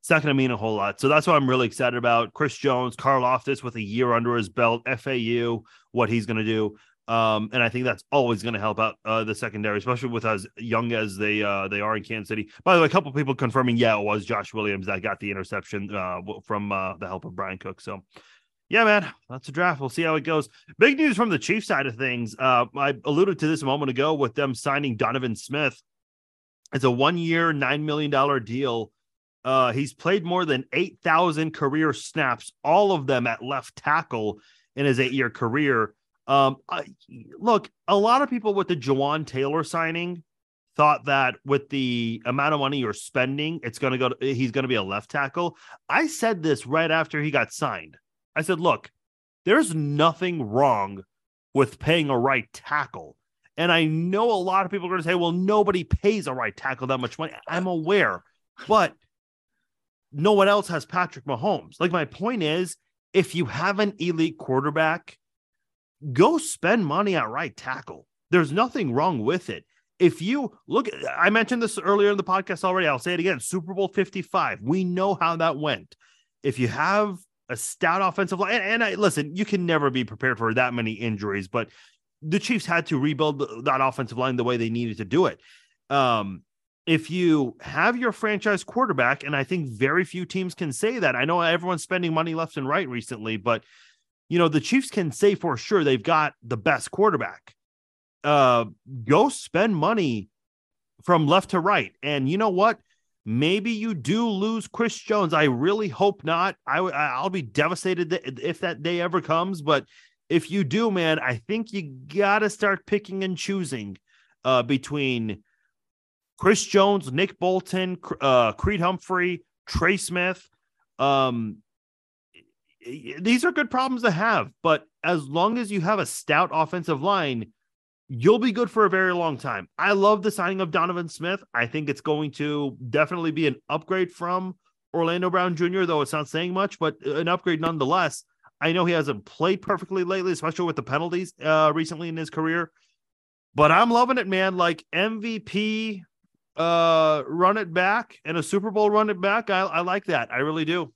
it's not going to mean a whole lot. So that's what I'm really excited about. Chris Jones, Karlaftis with a year under his belt, FAU, what he's going to do. Um, and I think that's always going to help out uh, the secondary, especially with as young as they uh, they are in Kansas City. By the way, a couple people confirming, yeah, it was Josh Williams that got the interception uh, from uh, the help of Bryan Cook. So, yeah, man, that's a draft. We'll see how it goes. Big news from the Chief side of things. Uh, I alluded to this a moment ago with them signing Donovan Smith. It's a one year, $9 million deal uh, he's played more than 8,000 career snaps, all of them at left tackle in his eight year career. Um, I, look, a lot of people with the Jawaan Taylor signing thought that with the amount of money you're spending, it's going to go, to, he's going to be a left tackle. I said this right after he got signed. I said, look, there's nothing wrong with paying a right tackle. And I know a lot of people are going to say, well, nobody pays a right tackle that much money. I'm aware, but no one else has Patrick Mahomes. Like my point is, if you have an elite quarterback, go spend money at right tackle. There's nothing wrong with it. If you look, I mentioned this earlier in the podcast already. I'll say it again Super Bowl 55. We know how that went. If you have a stout offensive line, and, and I listen, you can never be prepared for that many injuries, but the Chiefs had to rebuild that offensive line the way they needed to do it. Um, if you have your franchise quarterback, and I think very few teams can say that. I know everyone's spending money left and right recently, but you know, the Chiefs can say for sure they've got the best quarterback. Uh, go spend money from left to right. And you know what? Maybe you do lose Chris Jones. I really hope not. I I'll be devastated if that day ever comes. But if you do, man, I think you got to start picking and choosing uh, between Chris Jones, Nick Bolton, uh, Creed Humphrey, Trey Smith. Um, these are good problems to have, but as long as you have a stout offensive line, you'll be good for a very long time. I love the signing of Donovan Smith. I think it's going to definitely be an upgrade from Orlando Brown Jr., though it's not saying much, but an upgrade nonetheless. I know he hasn't played perfectly lately, especially with the penalties uh, recently in his career. But I'm loving it, man. Like MVP uh run it back and a Super Bowl run it back. I, I like that. I really do.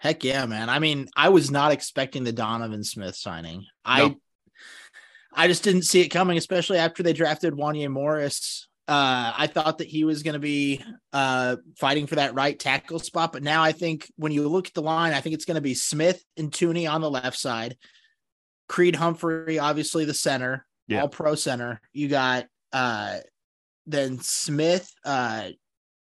Heck yeah, man. I mean, I was not expecting the Donovan Smith signing. I I just didn't see it coming, especially after they drafted Wanya Morris. Uh, I thought that he was going to be uh, fighting for that right tackle spot, but now I think when you look at the line, I think it's going to be Smith and Thuney on the left side, Creed Humphrey, obviously the center, yeah. all pro center. You got uh, then Smith, uh,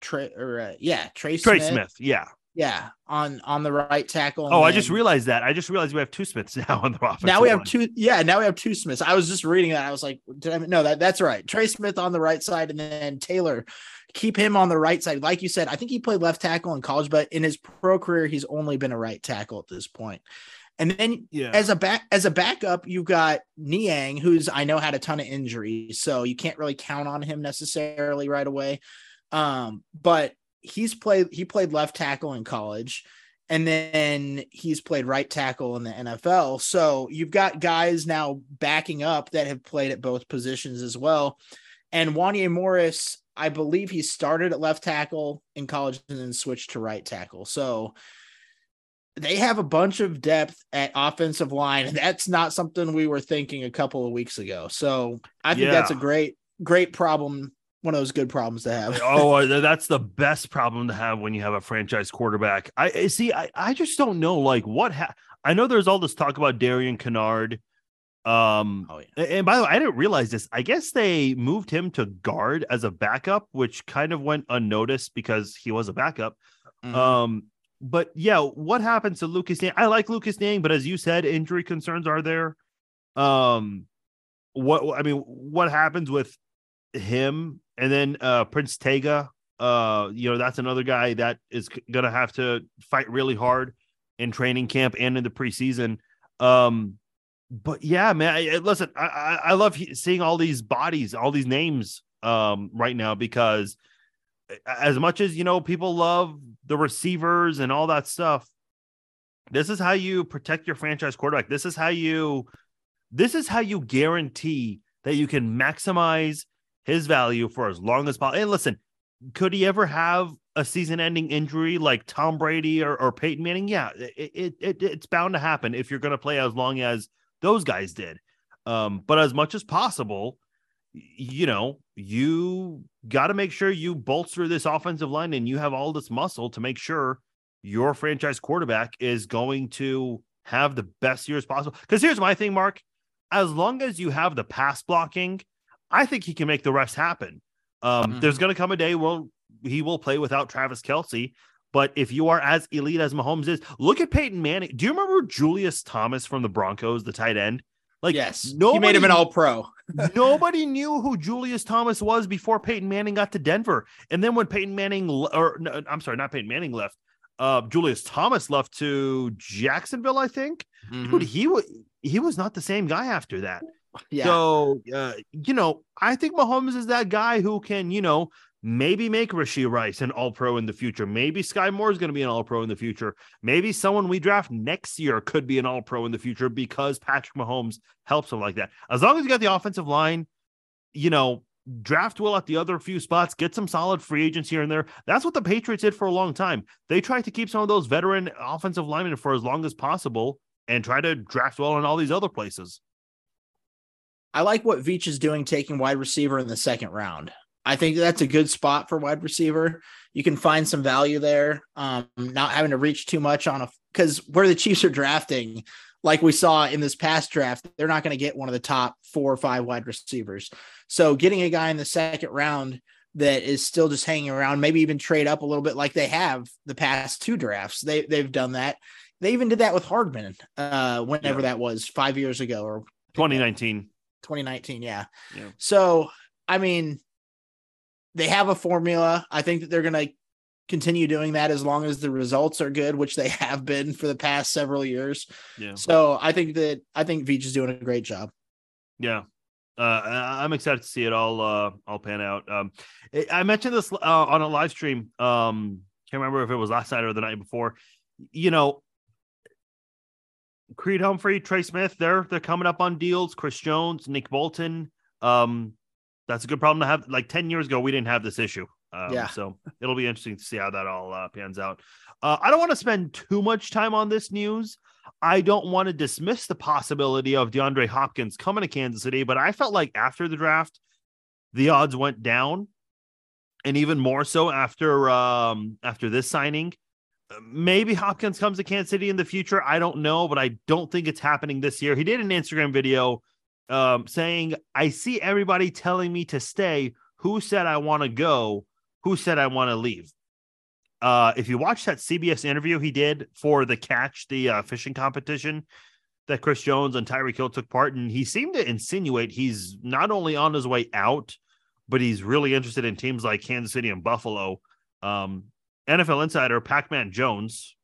Trey, or uh, yeah, Trey
Trey Smith, Smith yeah,
yeah, on on the right tackle.
Oh, I just realized that. I just realized we have two Smiths *laughs* now on the offense.
Now we have line. two. Yeah, now we have two Smiths. I was just reading that. I was like, did I, no, that that's right. Trey Smith on the right side, and then Taylor. Keep him on the right side. Like you said, I think he played left tackle in college, but in his pro career, he's only been a right tackle at this point. And then yeah. as a back as a backup, you've got Niang, who's I know had a ton of injuries, so you can't really count on him necessarily right away. Um, but he's played he played left tackle in college, and then he's played right tackle in the NFL. So you've got guys now backing up that have played at both positions as well. And Wanya Morris, I believe he started at left tackle in college and then switched to right tackle. So they have a bunch of depth at offensive line, and that's not something we were thinking a couple of weeks ago. So I think yeah. that's a great, great problem. One of those good problems to have.
oh, *laughs* uh, that's the best problem to have when you have a franchise quarterback. I see. I, I just don't know, like what. Ha- I know there's all this talk about Darian Kinnard. Um, oh, yeah. and by the way, I didn't realize this. I guess they moved him to guard as a backup, which kind of went unnoticed because he was a backup. Mm-hmm. Um, but yeah, what happens to Lucas Niang? I like Lucas Niang, but as you said, injury concerns are there. Um, what I mean, what happens with him and then uh Prince Tega? Uh, you know, that's another guy that is to have to fight really hard in training camp and in the preseason. Um, but yeah, man, I, listen, I, I, I love seeing all these bodies, all these names um, right now because as much as you know, people love the receivers and all that stuff. This is how you protect your franchise quarterback. This is how you, this is how you guarantee that you can maximize his value for as long as possible. And listen, could he ever have a season-ending injury like Tom Brady or, or Peyton Manning? Yeah, it, it, it it's bound to happen if you're going to play as long as those guys did. Um, but as much as possible, you know, you got to make sure you bolster this offensive line and you have all this muscle to make sure your franchise quarterback is going to have the best years possible. Because here's my thing, Mark. As long as you have the pass blocking, I think he can make the rest happen. Um, mm-hmm. There's going to come a day where he will play without Travis Kelce. But if you are as elite as Mahomes is, look at Peyton Manning. Do you remember Julius Thomas from the Broncos, the tight end?
Like, yes, nobody, he made him an all pro. *laughs*
nobody knew who Julius Thomas was before Peyton Manning got to Denver. And then when Peyton Manning, or no, I'm sorry, not Peyton Manning left, uh, Julius Thomas left to Jacksonville, I think. Mm-hmm. Dude, he was he was not the same guy after that. Yeah. So, uh, you know, I think Mahomes is that guy who can, you know, maybe make Rashee Rice an all pro in the future. Maybe Skyy Moore is going to be an all pro in the future. Maybe someone we draft next year could be an all pro in the future because Patrick Mahomes helps him like that. As long as you got the offensive line, you know, draft well at the other few spots, get some solid free agents here and there. That's what the Patriots did for a long time. They tried to keep some of those veteran offensive linemen for as long as possible and try to draft well in all these other places.
I like what Veach is doing, taking wide receiver in the second round. I think that's a good spot for wide receiver. You can find some value there, um, not having to reach too much on a because where the Chiefs are drafting, like we saw in this past draft, they're not going to get one of the top four or five wide receivers. So getting a guy in the second round that is still just hanging around, maybe even trade up a little bit like they have the past two drafts. They they've done that. They even did that with Hardman, uh, whenever yeah. that was five years ago or
2019.
2019, yeah. yeah. So I mean, they have a formula. I think that they're going to continue doing that as long as the results are good, which they *laughs* have been for the past several years. Yeah. So I think that I think Veach is doing a great job.
Yeah. Uh, I'm excited to see it all uh, all pan out. Um, I mentioned this uh, on a live stream. Um, can't remember if it was last night or the night before. You know, Creed Humphrey, Trey Smith, they're they're coming up on deals. Chris Jones, Nick Bolton. Um, that's a good problem to have. Like 10 years ago, we didn't have this issue. Um, yeah. So it'll be interesting to see how that all uh, pans out. Uh, I don't want to spend too much time on this news. I don't want to dismiss the possibility of DeAndre Hopkins coming to Kansas City, but I felt like after the draft, the odds went down, and even more so after um, after this signing. Maybe Hopkins comes to Kansas City in the future. I don't know, but I don't think it's happening this year. He did an Instagram video um, saying, I see everybody telling me to stay. Who said I want to go? Who said I want to leave? Uh, if you watch that CBS interview he did for the catch, the uh, fishing competition that Chris Jones and Tyreek Hill took part in, he seemed to insinuate he's not only on his way out, but he's really interested in teams like Kansas City and Buffalo. Um, NFL insider Pac Man Jones,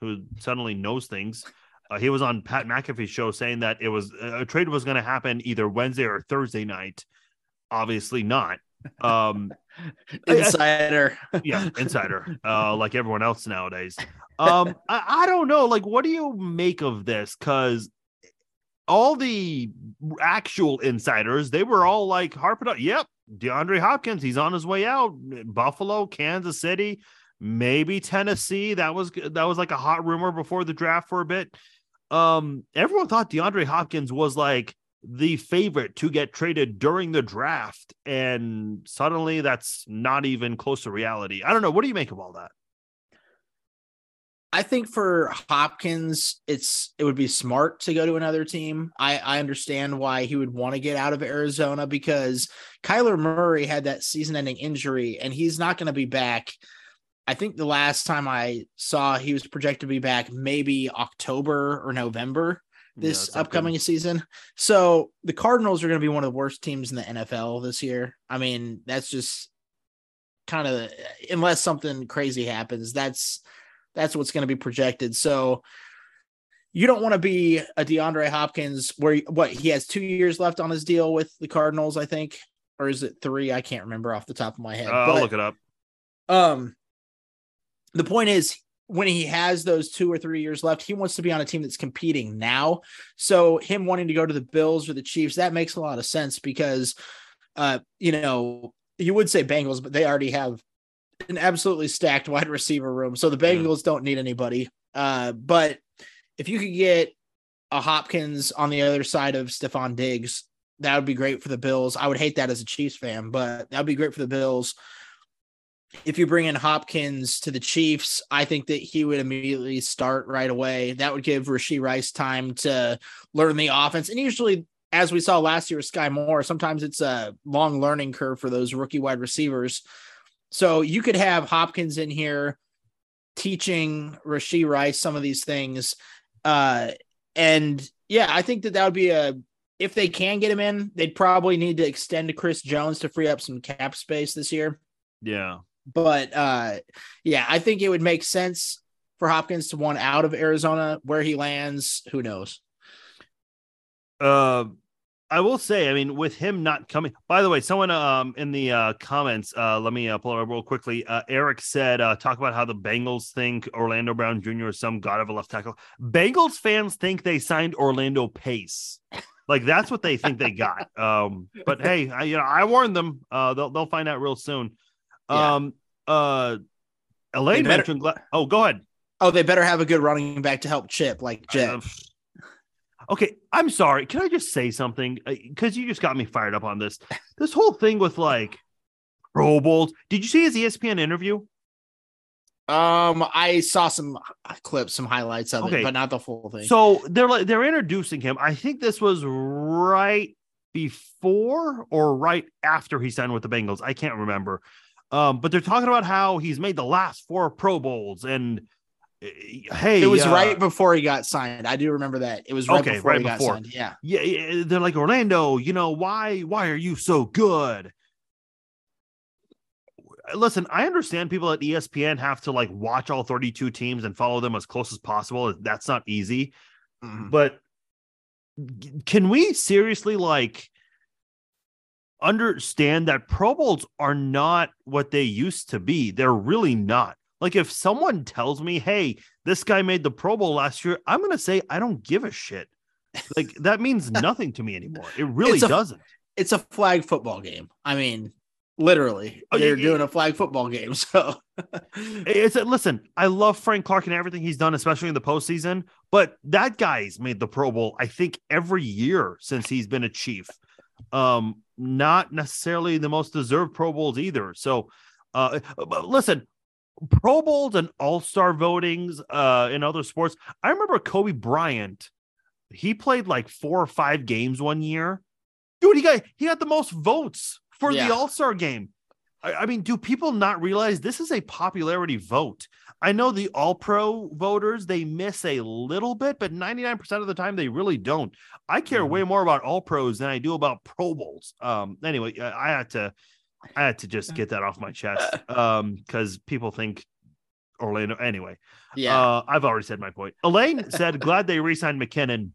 who suddenly knows things, uh, he was on Pat McAfee's show saying that it was a trade was going to happen either Wednesday or Thursday night. Obviously not. Um, *laughs*
insider. *laughs*
yeah, insider. Uh, like everyone else nowadays. *laughs* Um, I, I don't know. Like, what do you make of this? Because all the actual insiders, they were all like harping up. Yep, DeAndre Hopkins, he's on his way out. Buffalo, Kansas City, maybe Tennessee. That was that was like a hot rumor before the draft for a bit um, everyone thought DeAndre Hopkins was like the favorite to get traded during the draft, and suddenly that's not even close to reality. I don't know. What do you make of all that?
I think for Hopkins, it's it would be smart to go to another team. I, I understand why he would want to get out of Arizona because Kyler Murray had that season-ending injury, and he's not going to be back I think the last time I saw he was projected to be back maybe October or November this yeah, upcoming season. So the Cardinals are going to be one of the worst teams in the NFL this year. I mean, that's just kind of unless something crazy happens. That's that's what's going to be projected. So you don't want to be a DeAndre Hopkins where what he has two years left on his deal with the Cardinals, I think, or is it three? I can't remember off the top of my head.
Uh, I'll look it up.
Um, the point is when he has those two or three years left, he wants to be on a team that's competing now. So him wanting to go to the Bills or the Chiefs, that makes a lot of sense because, uh, you know, you would say Bengals, but they already have an absolutely stacked wide receiver room. So the Bengals don't need anybody. Uh, but if you could get a Hopkins on the other side of Stefon Diggs, that would be great for the Bills. I would hate that as a Chiefs fan, but that would be great for the Bills. If you bring in Hopkins to the Chiefs, I think that he would immediately start right away. That would give Rashee Rice time to learn the offense. And usually, as we saw last year with Skyy Moore, sometimes it's a long learning curve for those rookie wide receivers. So you could have Hopkins in here teaching Rashee Rice some of these things uh, and yeah, I think that that would be a if they can get him in, they'd probably need to extend to Chris Jones to free up some cap space this year.
Yeah.
But uh yeah, I think it would make sense for Hopkins to want out of Arizona. Where he lands, who knows?
Uh I will say, I mean, with him not coming. By the way, someone um in the uh, comments, uh, let me uh, pull it up real quickly. Uh, Eric said, uh, talk about how the Bengals think Orlando Brown Jr. is some god of a left tackle. Bengals fans think they signed Orlando Pace. Like that's what they think they got. *laughs* Um, but hey, I, you know, I warned them. Uh, they'll they'll find out real soon. Um, uh, Elaine better, mentioned. Oh, go ahead.
Oh, they better have a good running back to help Chip, like Jet. *laughs*
Okay, I'm sorry. Can I just say something? Because uh, you just got me fired up on this. *laughs* This whole thing with like Pro Bowls. Did you see his ESPN interview?
Um, I saw some clips, some highlights of okay. it, but not the full thing.
So they're like they're introducing him. I think this was right before or right after he signed with the Bengals. I can't remember. Um, but they're talking about how he's made the last four Pro Bowls and hey,
it was uh, right before he got signed. I do remember that. It was right okay, before right he before. got signed. Yeah.
yeah, They're like Orlando. You know why? Why are you so good? Listen, I understand people at ESPN have to like watch all 32 teams and follow them as close as possible. That's not easy. Mm-hmm. But can we seriously like understand that Pro Bowls are not what they used to be? They're really not. Like if someone tells me, "Hey, this guy made the Pro Bowl last year," I'm going to say I don't give a shit. Like *laughs* that means nothing to me anymore. It really
it's a,
doesn't.
It's a flag football game. I mean, literally, oh, they're yeah, doing a flag football game. *laughs* So
it's a, listen. I love Frank Clark and everything he's done, especially in the postseason. But that guy's made the Pro Bowl, I think, every year since he's been a Chief. Um, not necessarily the most deserved Pro Bowls either. So, uh, listen, Pro Bowls and All Star votings uh, in other sports. I remember Kobe Bryant. He played like four or five games one year. Dude, he got he got the most votes for yeah. the All Star game. I, I mean, do people not realize this is a popularity vote? I know the All Pro voters they miss a little bit, but ninety nine percent of the time they really don't. I care mm-hmm. way more about All Pros than I do about Pro Bowls. Um, anyway, I had to I had to just get that off my chest *laughs* um because people think Orlando anyway.
Yeah,
uh, I've already said my point. Elaine *laughs* said, "Glad they re-signed McKinnon."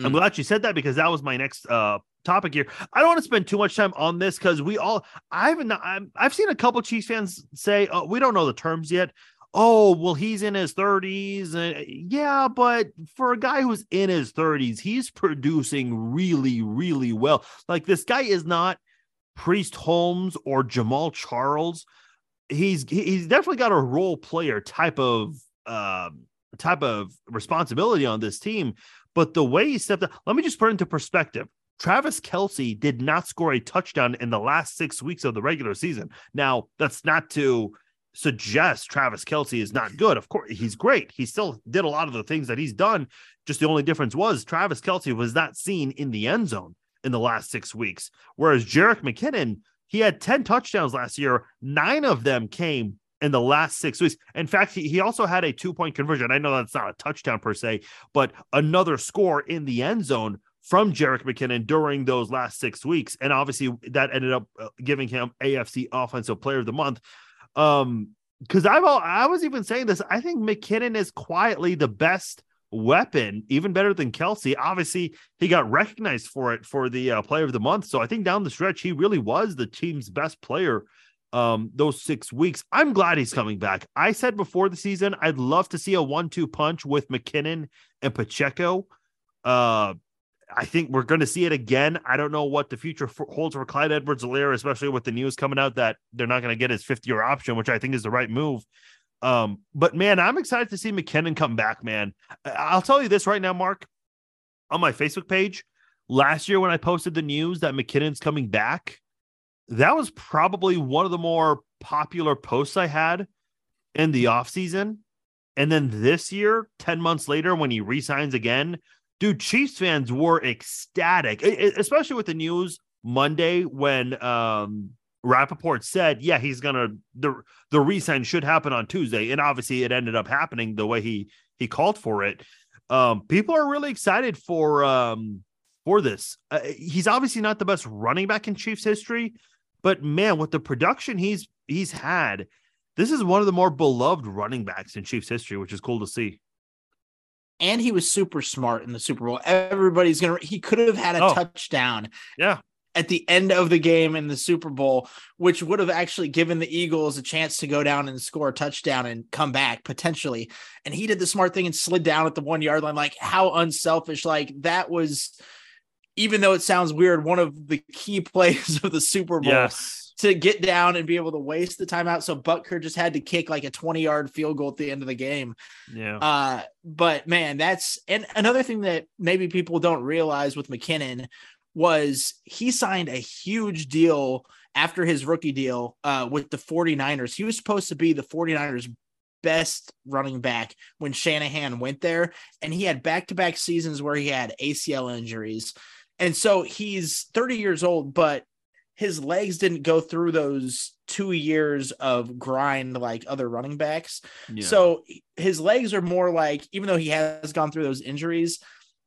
Mm. I'm glad she said that because that was my next uh topic here. I don't want to spend too much time on this because we all I haven't I've seen a couple Chiefs fans say, "Oh, we don't know the terms yet." Oh, well, he's in his 30s. And yeah, but for a guy who's in his 30s, he's producing really, really well. Like this guy is not Priest Holmes or Jamaal Charles. He's he's definitely got a role player type of uh, type of responsibility on this team. But the way he stepped up, let me just put into perspective. Travis Kelce did not score a touchdown in the last six weeks of the regular season. Now, that's not to suggest Travis Kelce is not good. Of course, he's great. He still did a lot of the things that he's done. Just the only difference was Travis Kelce was not seen in the end zone in the last six weeks. Whereas Jerick McKinnon, he had 10 touchdowns last year. Nine of them came in the last six weeks. In fact, he, he also had a two point conversion. I know that's not a touchdown per se, but another score in the end zone from Jerick McKinnon during those last six weeks. And obviously that ended up uh, giving him AFC Offensive Player of the Month. Um, because I've all, I was even saying this. I think McKinnon is quietly the best weapon, even better than Kelce. Obviously, he got recognized for it for the uh, Player of the Month. So I think down the stretch, he really was the team's best player um those six weeks. I'm glad he's coming back. I said before the season, I'd love to see a one-two punch with McKinnon and Pacheco. Uh I think we're going to see it again. I don't know what the future holds for Clyde Edwards-Helaire, especially with the news coming out that they're not going to get his fifth year option, which I think is the right move. Um, but man, I'm excited to see McKinnon come back, man. I'll tell you this right now, Mark, on my Facebook page, last year when I posted the news that McKinnon's coming back, that was probably one of the more popular posts I had in the offseason. And then this year, 10 months later, when he resigns again, dude, Chiefs fans were ecstatic, especially with the news Monday when um Rapoport said, yeah, he's gonna the the resign should happen on Tuesday. And obviously it ended up happening the way he he called for it. Um, people are really excited for um for this. Uh, he's obviously not the best running back in Chiefs history, but man, with the production he's he's had, this is one of the more beloved running backs in Chiefs history, which is cool to see.
And he was super smart in the Super Bowl. Everybody's gonna he could have had a oh, touchdown.
Yeah.
At the end of the game in the Super Bowl, which would have actually given the Eagles a chance to go down and score a touchdown and come back potentially. And he did the smart thing and slid down at the one yard line. Like, how unselfish. Like, that was even though it sounds weird, one of the key *laughs* plays of the Super Bowl
yes.
To get down and be able to waste the timeout. So Butker just had to kick like a 20 yard field goal at the end of the game.
Yeah.
Uh, but man, that's and another thing that maybe people don't realize with McKinnon was he signed a huge deal after his rookie deal uh, with the 49ers. He was supposed to be the 49ers best running back when Shanahan went there. And he had back to back seasons where he had ACL injuries. And so he's 30 years old, but his legs didn't go through those two years of grind like other running backs. Yeah. So his legs are more like, even though he has gone through those injuries,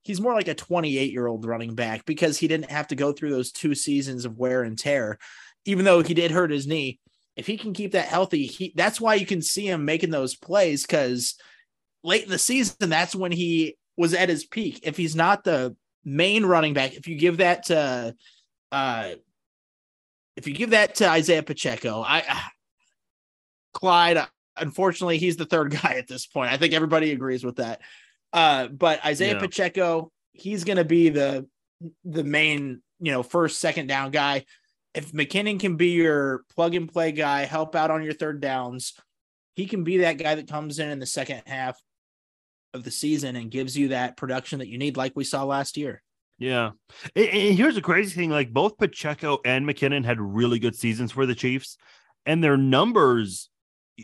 he's more like a 28 year old running back because he didn't have to go through those two seasons of wear and tear, even though he did hurt his knee. If he can keep that healthy, he that's why you can see him making those plays because late in the season, that's when he was at his peak. If he's not the main running back, if you give that to uh if you give that to Isaiah Pacheco, I uh, Clyde, unfortunately, he's the third *laughs* guy at this point. I think everybody agrees with that. Uh, but Isaiah yeah. Pacheco, he's gonna be the the main, you know, first, second down guy. If McKinnon can be your plug and play guy, help out on your third downs, he can be that guy that comes in in the second half of the season and gives you that production that you need, like we saw last year.
Yeah. And here's the crazy thing like both Pacheco and McKinnon had really good seasons for the Chiefs, and their numbers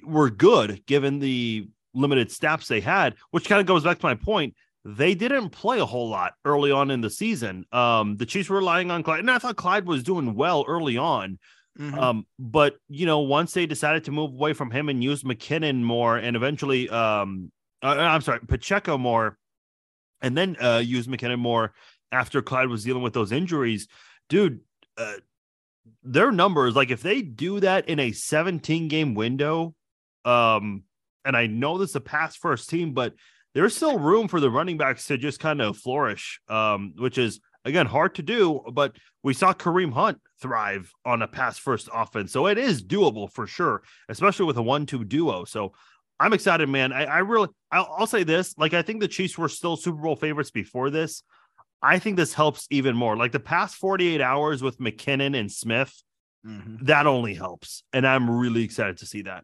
were good given the limited snaps they had, which kind of goes back to my point. They didn't play a whole lot early on in the season. Um, the Chiefs were relying on Clyde, and I thought Clyde was doing well early on. Mm-hmm. Um, but you know, once they decided to move away from him and use McKinnon more, and eventually um uh, I'm sorry, Pacheco more, and then uh, use McKinnon more after Clyde was dealing with those injuries. Dude, uh, their numbers, like if they do that in a 17 game window, um, and I know this is a pass first team, but there's still room for the running backs to just kind of flourish, um, which is again hard to do. But we saw Kareem Hunt thrive on a pass first offense, so it is doable for sure, especially with a one two duo. So I'm excited, man. I, I really, I'll, I'll, say this: like, I think the Chiefs were still Super Bowl favorites before this. I think this helps even more. Like the past 48 hours with McKinnon and Smith, mm-hmm. that only helps, and I'm really excited to see that.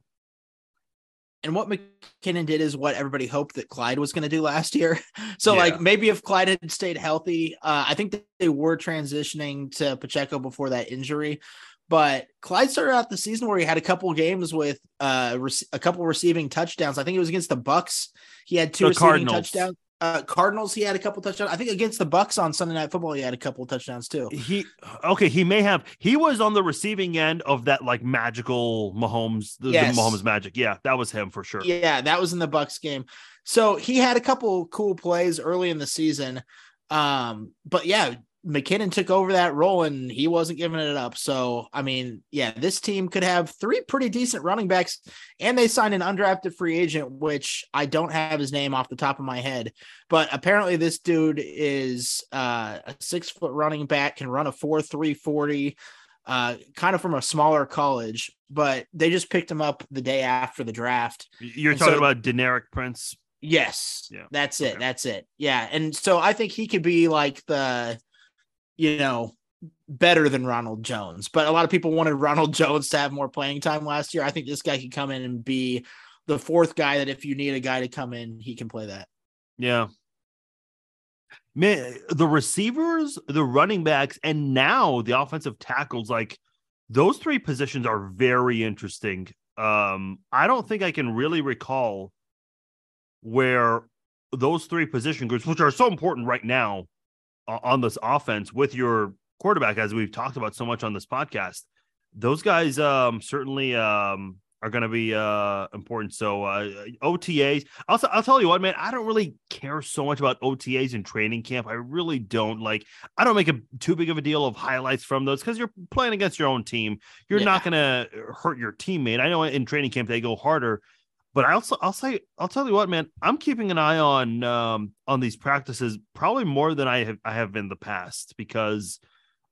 And what McKinnon did is what everybody hoped that Clyde was going to do last year. *laughs* So, yeah. like, maybe if Clyde had stayed healthy, uh, I think they were transitioning to Pacheco before that injury. But Clyde started out the season where he had a couple games with uh, a couple receiving touchdowns. I think it was against the Bucs. He had two the receiving Cardinals. touchdowns. Uh, Cardinals, he had a couple touchdowns. I think against the Bucs on Sunday Night Football, he had a couple touchdowns too.
He okay, he may have. He was on the receiving end of that like magical Mahomes, the, yes. the Mahomes magic. Yeah, that was him for sure.
Yeah, that was in the Bucs game. So he had a couple cool plays early in the season. Um, but yeah, McKinnon took over that role and he wasn't giving it up. So, I mean, yeah, this team could have three pretty decent running backs, and they signed an undrafted free agent, which I don't have his name off the top of my head. But apparently, this dude is uh, a six foot running back, can run a 4 3 40, uh, kind of from a smaller college. But they just picked him up the day after the draft.
You're and talking so, about Deneric Prince.
Yes. Yeah. That's it. Okay. That's it. Yeah. And so I think he could be like the you know, better than Ronald Jones. But a lot of people wanted *laughs* Ronald Jones to have more playing time last year. I think this guy could come in and be the fourth guy that if you need a guy to come in, he can play that.
Yeah. Man, the receivers, the running backs, and now the offensive tackles, like those three positions are very interesting. Um, I don't think I can really recall where those three position groups, which are so important right now, on this offense with your quarterback, as we've talked about so much on this podcast, those guys um, certainly um, are going to be uh, important. So uh, OTAs, I'll, I'll tell you what, man, I don't really care so much about OTAs in training camp. I really don't like. I don't make a too big of a deal of highlights from those because you're playing against your own team. You're yeah. not going to hurt your teammate. I know in training camp they go harder, but I also I'll say I'll tell you what, man, I'm keeping an eye on um on these practices probably more than I have I have in the past because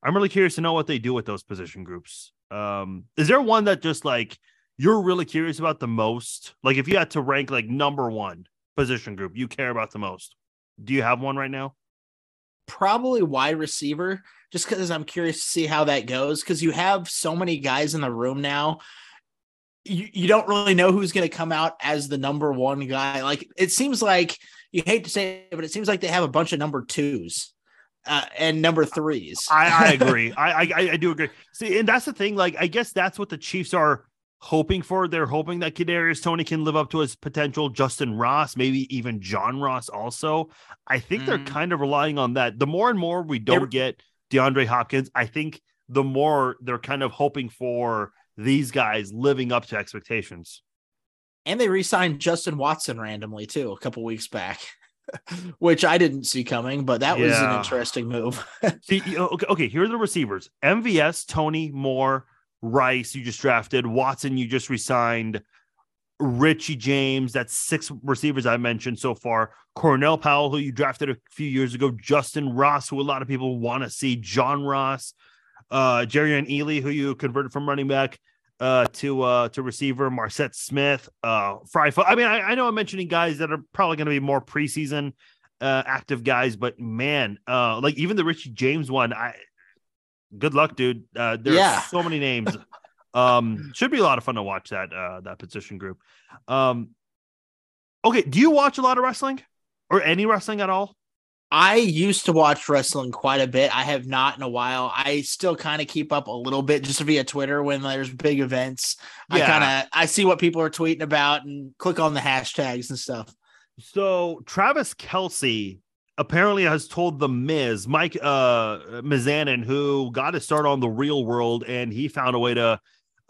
I'm really curious to know what they do with those position groups. Um, is there one that just like you're really curious about the most? Like if you had to rank like number one position group you care about the most, do you have one right now?
Probably wide receiver, just because I'm curious to see how that goes. Because you have so many guys in the room now you, you don't really know who's going to come out as the number one guy. Like it seems like you hate to say it, but it seems like they have a bunch of number twos uh, and number threes.
I, I *laughs* agree. I, I I do agree. See, and that's the thing. Like, I guess that's what the Chiefs are hoping for. They're hoping that Kadarius Toney can live up to his potential. Justin Ross, maybe even John Ross. Also, I think mm. they're kind of relying on that. The more and more we don't they're... get DeAndre Hopkins, I think the more they're kind of hoping for these guys living up to expectations.
And they re-signed Justin Watson randomly too a couple weeks back, *laughs* which I didn't see coming, but that yeah. was an interesting move. *laughs*
see, okay, okay, here are the receivers: MVS, Toney, Moore, Rice. You just drafted Watson. You just resigned. Richie James. That's six receivers I mentioned so far. Cornell Powell, who you drafted a few years ago. Justin Ross, who a lot of people want to see. John Ross uh, and Ealy, who you converted from running back uh, to uh, to receiver, Marsette Smith, uh, Fry. I mean, I, I, know I'm mentioning guys that are probably going to be more preseason uh, active guys, but man, uh, like even the Richie James one, I good luck, dude. Uh, there's yeah. so many names. um, should be a lot of fun to watch that uh, that position group. Um, okay, do you watch a lot of wrestling or any wrestling at all?
I used to watch wrestling quite a bit. I have not in a while. I still kind of keep up a little bit just via Twitter when there's big events. Yeah. I kind of I see what people are tweeting about and click on the hashtags and stuff.
So Travis Kelce apparently has told the Miz, Mike uh Mizanin, who got to start on the real world and he found a way to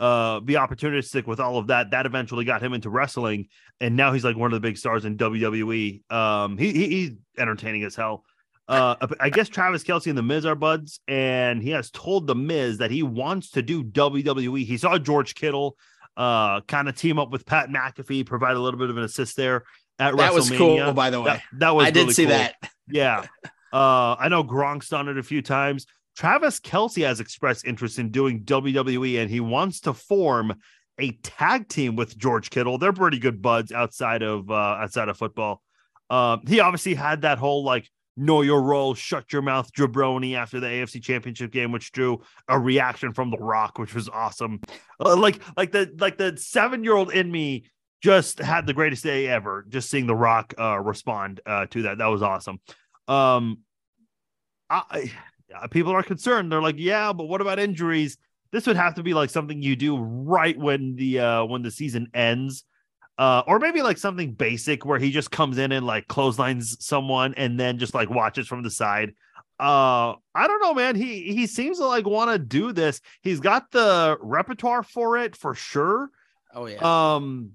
uh, be opportunistic with all of that. That eventually got him into wrestling, and now he's like one of the big stars in WWE. Um, he, he he's entertaining as hell. Uh, I guess Travis Kelce and the Miz are buds, and he has told the Miz that he wants to do WWE. He saw George Kittle uh kind of team up with Pat McAfee, provide a little bit of an assist there at that WrestleMania. was
cool, by the way.
That, that was
I
did
really see
cool.
that.
Yeah. Uh, I know Gronk's done it a few times. Travis Kelce has expressed interest in doing WWE and he wants to form a tag team with George Kittle. They're pretty good buds outside of uh, outside of football. Um, he obviously had that whole like know your role, shut your mouth, jabroni after the AFC Championship game, which drew a reaction from The Rock, which was awesome. Uh, like like the like the seven year old in me just had the greatest day ever. Just seeing The Rock uh, respond uh, to that, that was awesome. Um, I people are concerned. They're like, yeah, but what about injuries? This would have to be like something you do right when the uh when the season ends. Uh, or maybe like something basic where he just comes in and like clotheslines someone and then just like watches from the side. Uh, I don't know, man. He he seems to like want to do this. He's got the repertoire for it for sure.
Oh yeah.
Um,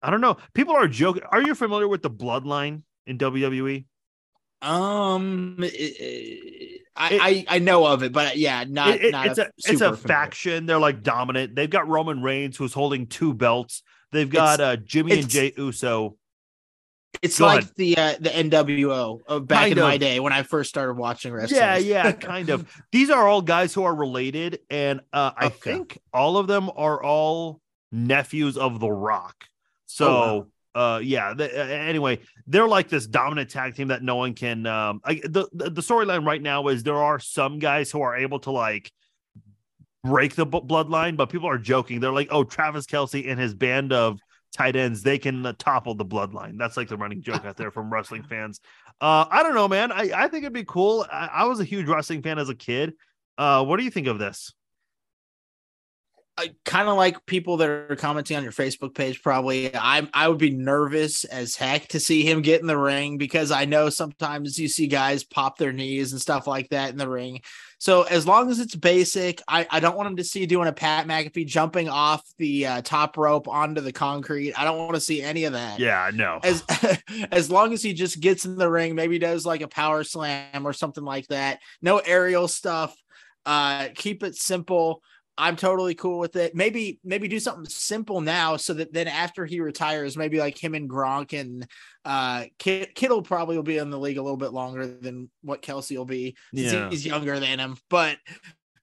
I don't know. People are joking. Are you familiar with the bloodline in WWE?
Um, it, it, I, I, I know of it, but yeah, not,
it,
not
it's a, it's a faction. They're like dominant. They've got Roman Reigns who's holding two belts. They've got uh, Jimmy and Jey Uso.
It's Go like ahead. the uh, the NWO of back kind in of. my day when I first started watching wrestling.
Yeah, yeah, kind of. *laughs* These are all guys who are related, and uh, I okay. think all of them are all nephews of The Rock. So. Oh, wow uh yeah anyway they're like this dominant tag team that no one can um I, the the, the storyline right now is there are some guys who are able to like break the b- bloodline but people are joking. They're like oh travis Kelce and his band of tight ends they can uh, topple the bloodline. That's like the running joke out there from wrestling fans. Uh i don't know man. I i think it'd be cool. I, I was a huge wrestling fan as a kid. Uh what do you think of this
kind of like people that are commenting on your Facebook page. Probably, I I would be nervous as heck to see him get in the ring because I know sometimes you see guys pop their knees and stuff like that in the ring. So as long as it's basic, I, I don't want him to see doing a Pat McAfee jumping off the uh, top rope onto the concrete. I don't want to see any of that.
Yeah, no.
As *laughs* as long as he just gets in the ring, maybe does like a power slam or something like that. No aerial stuff. Uh, keep it simple I'm totally cool with it. Maybe maybe do something simple now so that then after he retires, maybe like him and Gronk and uh Kittle probably will be in the league a little bit longer than what Kelce will be. Yeah. He's younger than him, but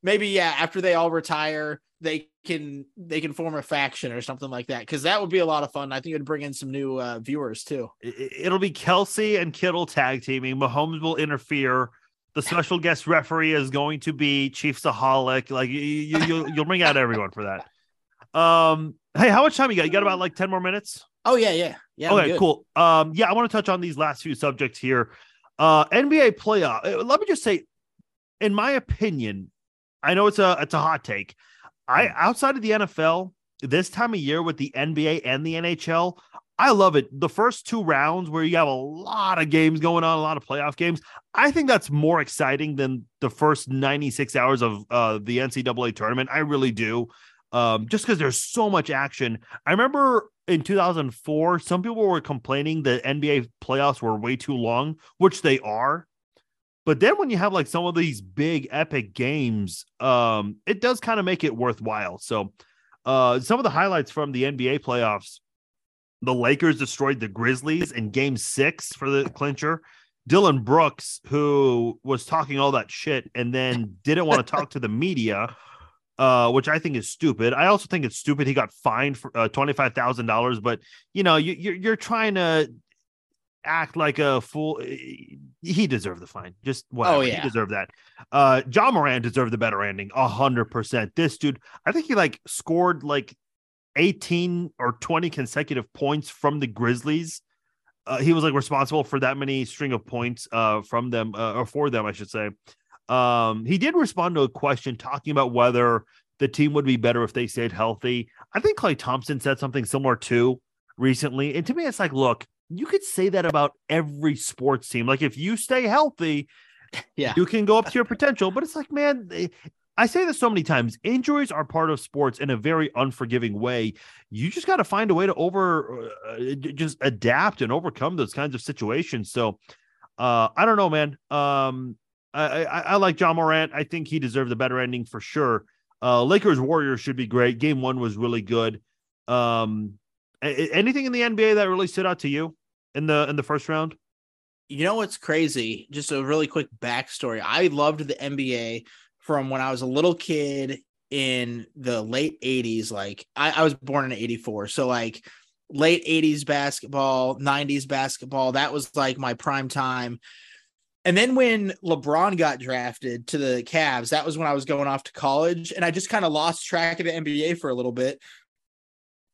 maybe yeah, after they all retire, they can they can form a faction or something like that because that would be a lot of fun. I think it would bring in some new uh, viewers too.
It'll be Kelce and Kittle tag teaming. Mahomes will interfere the special guest referee is going to be Chiefsaholic. Like you, you, you'll you'll bring out everyone for that. Um, hey, how much time you got? You got about like ten more minutes.
Oh yeah, yeah, yeah.
Okay, cool. Um, yeah, I want to touch on these last few subjects here. Uh, NBA playoff. Uh, let me just say, in my opinion, I know it's a it's a hot take. I hmm. outside of the NFL, this time of year with the NBA and the NHL, I love it. The first two rounds where you have a lot of games going on, a lot of playoff games. I think that's more exciting than the first 96 hours of uh, the NCAA tournament. I really do. Um, just because there's so much action. I remember in 2004, some people were complaining that NBA playoffs were way too long, which they are. But then when you have like some of these big epic games, um, it does kind of make it worthwhile. So, uh, some of the highlights from the NBA playoffs the Lakers destroyed the Grizzlies in game six for the clincher. Dillon Brooks, who was talking all that shit and then didn't want to talk to the media, uh, which I think is stupid. I also think it's stupid he got fined for uh, twenty five thousand dollars. But you know, you, you're you're trying to act like a fool. He deserved the fine. Just oh, whatever. Oh yeah, he deserved that. Uh, Ja Morant deserved the better ending. A hundred percent. This dude, I think he like scored like 18 or 20 consecutive points from the Grizzlies. Uh, he was like responsible for that many string of points uh, from them uh, or for them, I should say. Um, he did respond to a question talking about whether the team would be better if they stayed healthy. I think Klay Thompson said something similar too recently. And to me, it's like, look, you could say that about every sports team. Like if you stay healthy, *laughs* yeah, you can go up to your potential. But it's like, man, I say this so many times. Injuries are part of sports in a very unforgiving way. You just got to find a way to over, uh, just adapt and overcome those kinds of situations. So, uh, I don't know, man. Um, I, I, I like John Morant. I think he deserved a better ending for sure. Uh, Lakers Warriors should be great. Game one was really good. Um, anything in the NBA that really stood out to you in the in the first round?
You know what's crazy? Just a really quick backstory. I loved the NBA from when I was a little kid in the late 80s. Like I, I was born in 84. So like late 80s basketball, 90s basketball, that was like my prime time. And then when LeBron got drafted to the Cavs, that was when I was going off to college. And I just kind of lost track of the NBA for a little bit.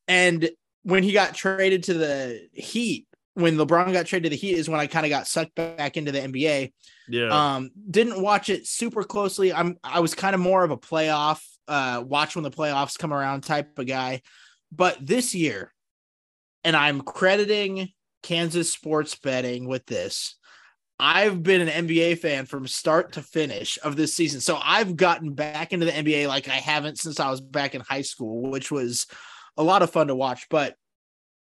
And when he got traded to the Heat, when LeBron got traded to the Heat is when I kind of got sucked back into the NBA.
Yeah.
Um, didn't watch it super closely. I'm I was kind of more of a playoff, uh, watch when the playoffs come around type of guy. But this year, and I'm crediting Kansas sports betting with this. I've been an NBA fan from start to finish of this season. So I've gotten back into the NBA like I haven't since I was back in high school, which was a lot of fun to watch. But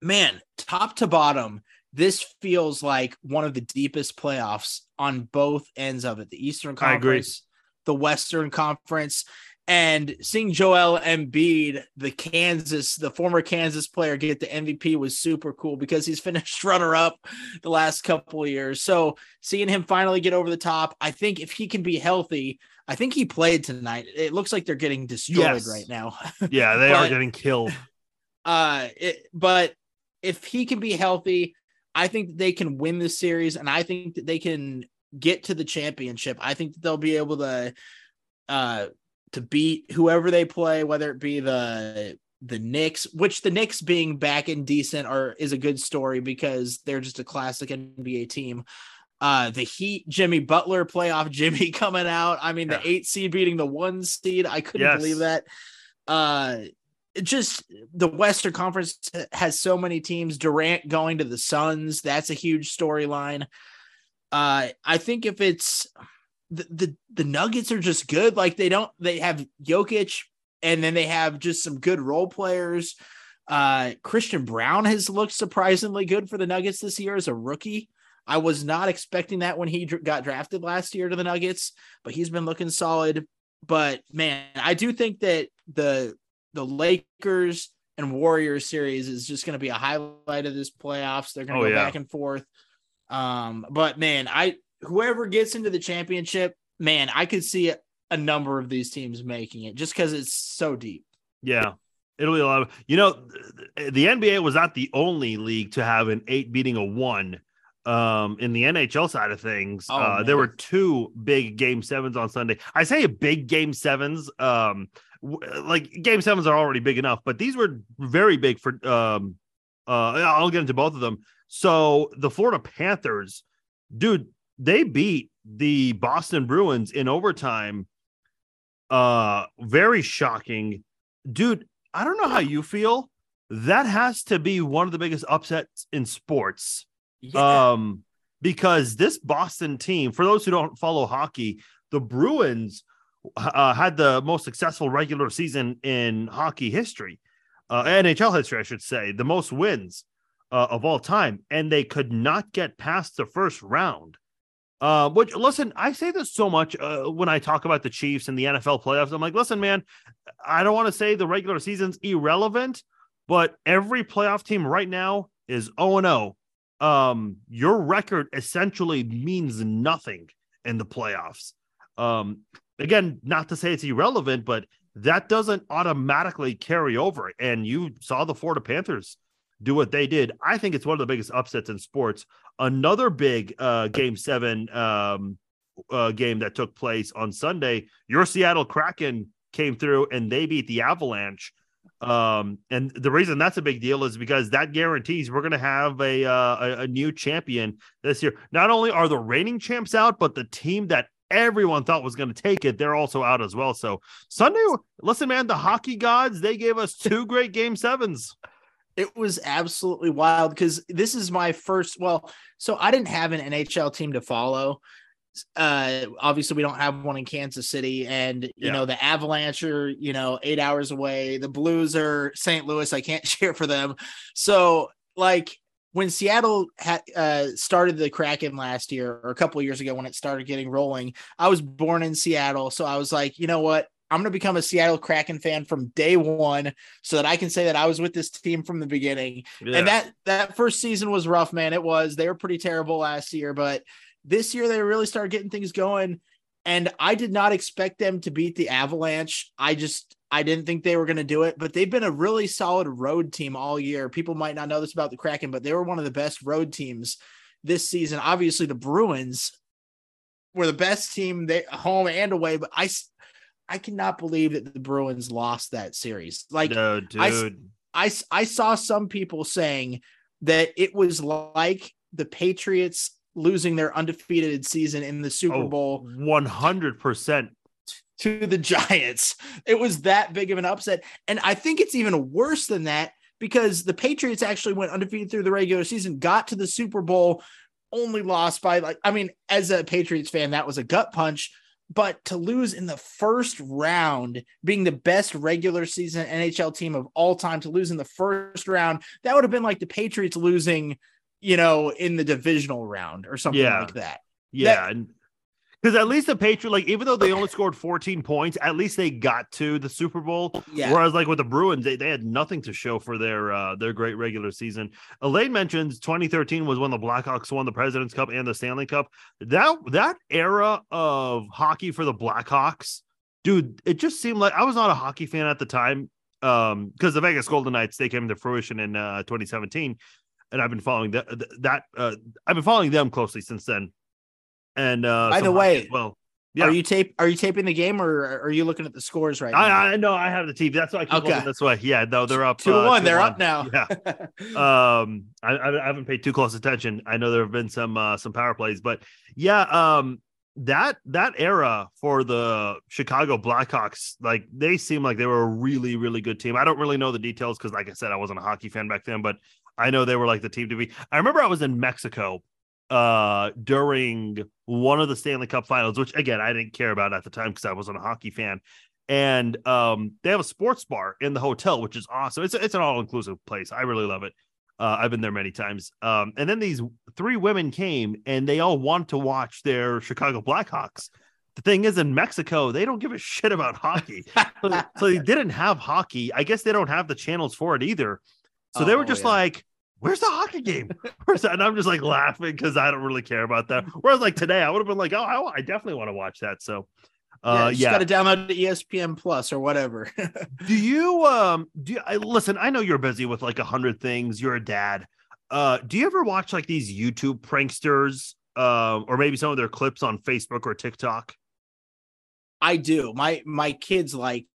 man, top to bottom, this feels like one of the deepest playoffs on both ends of it. The Eastern Conference, the Western Conference, and seeing Joel Embiid, the Kansas, the former Kansas player, get the MVP was super cool because he's *laughs* finished runner up the last couple of years. So seeing him finally get over the top, I think if he can be healthy, I think he played tonight. It looks like they're getting destroyed yes. right now. *laughs*
Yeah, they but, are getting killed.
Uh, it, but if he can be healthy, I think that they can win this series, and I think that they can get to the championship. I think that they'll be able to uh to beat whoever they play, whether it be the the Knicks, which the Knicks being back and decent are is a good story because they're just a classic NBA team. Uh, the Heat, Jimmy Butler playoff, *laughs* Jimmy coming out. I mean, yeah. the eight seed beating the one seed. I couldn't yes. believe that. Uh, just the Western Conference has so many teams. Durant going to the Suns, that's a huge storyline. Uh, I think if it's the, the the Nuggets are just good. Like they don't they have Jokic and then they have just some good role players. Uh, Christian Braun has looked surprisingly good for the Nuggets this year as a rookie. I was not expecting that when he dr- got drafted last year to the Nuggets, but he's been looking solid. But man, I do think that the the Lakers and Warriors series is just going to be a highlight of this playoffs. They're going to oh, go yeah. back and forth. Um, but man, I whoever gets into the championship, man, I could see a number of these teams making it just because it's so deep.
Yeah. It'll be a lot of, you know, the NBA was not the only league to have an eight beating a one. Um, in the NHL side of things, oh, uh, there were two big game sevens on Sunday. I say big game sevens. Um, like game sevens are already big enough, but these were very big for. Um, uh, I'll get into both of them. So the Florida Panthers, dude, they beat the Boston Bruins in overtime. Uh, very shocking, dude. I don't know how you feel. That has to be one of the biggest upsets in sports. Yeah. Um, because this Boston team, for those who don't follow hockey, the Bruins uh, had the most successful regular season in hockey history, uh, NHL history, I should say, the most wins uh, of all time, and they could not get past the first round. Uh, which listen, I say this so much uh, when I talk about the Chiefs and the NFL playoffs. I'm like, listen, man, I don't want to say the regular season's irrelevant, but every playoff team right now is 0 0. Um, your record essentially means nothing in the playoffs. Um, again, not to say it's irrelevant, but that doesn't automatically carry over. And you saw the Florida Panthers do what they did. I think it's one of the biggest upsets in sports. Another big uh, game seven um, uh, game that took place on Sunday, your Seattle Kraken came through and they beat the Avalanche. Um, and the reason that's a big deal is because that guarantees we're going to have a, uh, a, a new champion this year. Not only are the reigning champs out, but the team that everyone thought was going to take it, they're also out as well. So Sunday, listen, man, the hockey gods they gave us two great game sevens
it was absolutely wild because this is my first well so i didn't have an nhl team to follow uh obviously we don't have one in kansas city and you yeah. know the avalanche are you know eight hours away the blues are st louis i can't *laughs* cheer for them so like when seattle had uh started the kraken last year or a couple years ago when it started getting rolling i was born in seattle so i was like you know what I'm going to become a Seattle Kraken fan from day one so that I can say that I was with this team from the beginning. Yeah. And that that first season was rough, man. It was. They were pretty terrible last year, but this year they really started getting things going and I did not expect them to beat the Avalanche. I just I didn't think they were going to do it, but they've been a really solid road team all year. People might not know this about the Kraken, but they were one of the best road teams this season. Obviously, the Bruins were the best team they home and away, but I I cannot believe that the Bruins lost that series. Like, no, dude. I, I, I saw some people saying that it was like the Patriots losing their undefeated season in the Super oh, Bowl.
100%
to the *laughs* Giants. It was that big of an upset. And I think it's even worse than that because the Patriots actually went undefeated through the regular season, got to the Super Bowl, only lost by like, I mean, as a Patriots fan, that was a gut punch but to lose in the first round, being the best regular season NHL team of all time, to lose in the first round, that would have been like the Patriots losing you know, in the divisional round or something
Yeah.
like that.
Yeah,
That-
because at least the Patriots, like even though they only scored 14 points, at least they got to the Super Bowl.
Yeah.
Whereas like with the Bruins, they, they had nothing to show for their uh their great regular season. Elaine mentions 2013 was when the Blackhawks won the President's Cup and the Stanley Cup. That that era of hockey for the Blackhawks, dude, it just seemed like I was not a hockey fan at the time. Um, because the Vegas Golden Knights they came to fruition in uh 2017, and I've been following that that uh I've been following them closely since then. And uh
By the way,
well. Yeah.
Are you tape are you taping the game or are you looking at the scores right now?
I, I know I have the TV. That's why I keep
Okay.
looking this way. Yeah, no, they're up
Two
uh,
one,
two
they're
one.
up now.
Yeah. *laughs* Um, I, I haven't paid too close attention. I know there have been some uh, some power plays, but yeah, um, that that era for the Chicago Blackhawks, like they seem like they were a really really good team. I don't really know the details because, like I said, I wasn't a hockey fan back then, but I know they were like the team to be. I remember I was in Mexico uh during one of the Stanley Cup finals, which again I didn't care about at the time because I wasn't a hockey fan. And um they have a sports bar in the hotel, which is awesome. It's it's an all-inclusive place. I really love it. Uh, I've been there many times. Um, and then these three women came and they all want to watch their Chicago Blackhawks. The thing is, in Mexico, they don't give a shit about hockey. *laughs* so, so they didn't have hockey. I guess they don't have the channels for it either. So they were
Oh,
just
yeah.
like, "Where's the hockey game?" Where's that? And I'm just like laughing because I don't really care about that. Whereas like today, I would have been like, "Oh, I, I definitely want to watch that." So, uh,
just
yeah.
got to download the ESPN Plus or whatever. *laughs*
do you um do you, I listen? I know you're busy with like a hundred things. You're a dad. Uh, do you ever watch like these YouTube pranksters? Um, or maybe some of their clips on Facebook or TikTok.
I do. My my kids like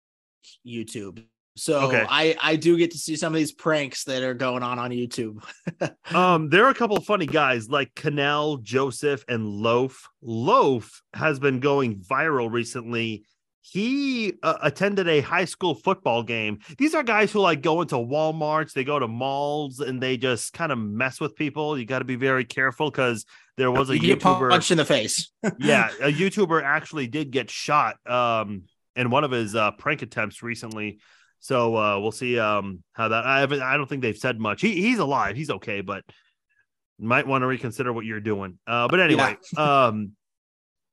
YouTube. So
Okay.
I I do get to see some of these pranks that are going on on YouTube. *laughs*
Um, there are a couple of funny guys like Kanel, Joseph, and Loaf. Loaf has been going viral recently. He uh, attended a high school football game. These are guys who like go into Walmarts, they go to malls, and they just kind of mess with people. You got to be very careful because there was a
you
YouTuber.
punched in the face. *laughs*
yeah, a YouTuber actually did get shot um in one of his uh prank attempts recently. So uh we'll see um how that I haven't I don't think they've said much. He he's alive, he's okay, but might want to reconsider what you're doing. Uh but anyway, *laughs* um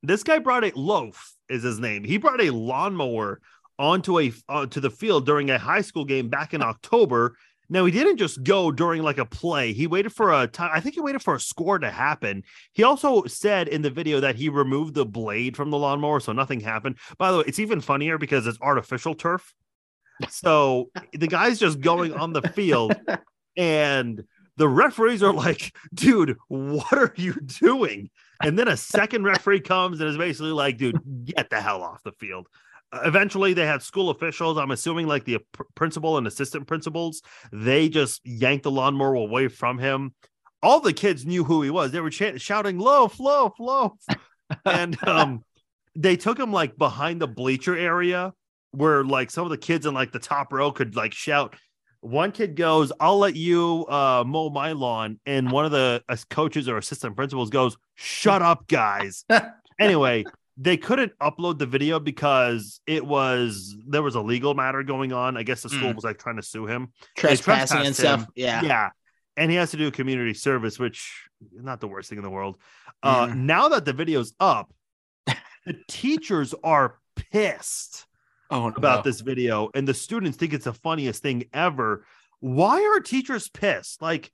this guy brought a loaf is his name. He brought a lawnmower onto a uh, to the field during a high school game back in October. Now he didn't just go during like a play. He waited for a time. I think he waited for a score to happen. He also said in the video that he removed the blade from the lawnmower, so nothing happened. By the way, it's even funnier because it's artificial turf. So the guy's just going on the field, and the referees are like, "Dude, what are you doing?" And then a second referee comes and is basically like, "Dude, get the hell off the field." Eventually, they had school officials. I'm assuming like the pr- principal and assistant principals. They just yanked the lawnmower away from him. All the kids knew who he was. They were ch- shouting, "Loaf, loaf, loaf!" and um, they took him like behind the bleacher area where like some of the kids in like the top row could like shout. One kid goes, "I'll let you uh, mow my lawn," and one of the uh, coaches or assistant principals goes, "Shut up, guys." *laughs* anyway, they couldn't upload the video because it was there was a legal matter going on. I guess the school
Mm.
was like trying to sue him.
Trespassing and stuff.
him.
Yeah.
Yeah. And he has to do community service, which is not the worst thing in the world. Uh,
Mhm.
Now that the video's up, *laughs* the teachers are pissed
Oh,
about this video, and the students think it's the funniest thing ever. Why are teachers pissed? Like,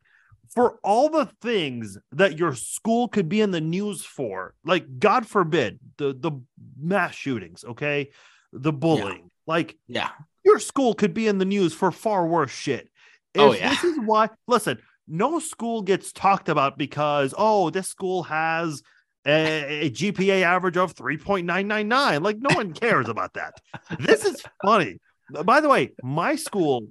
for all the things that your school could be in the news for, like, God forbid, the, the mass shootings, okay? The bullying. Like,
Yeah.
your school could be in the news for far worse shit. Oh, if
Oh, yeah.
This is why, listen, no school gets talked about because, oh, this school has a, a GPA average of 3.999. Like, no one cares about that. This is funny. By the way, my school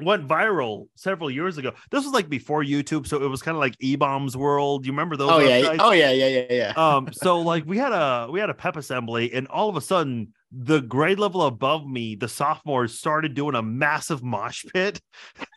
went viral several years ago. This was like before YouTube, so it was kind of like eBaum's World. You remember those?
Oh yeah.
websites?
Oh yeah. Yeah. Yeah. Yeah.
um so like we had a we had a pep assembly and all of a sudden the grade level above me the sophomores started doing a massive mosh pit *laughs*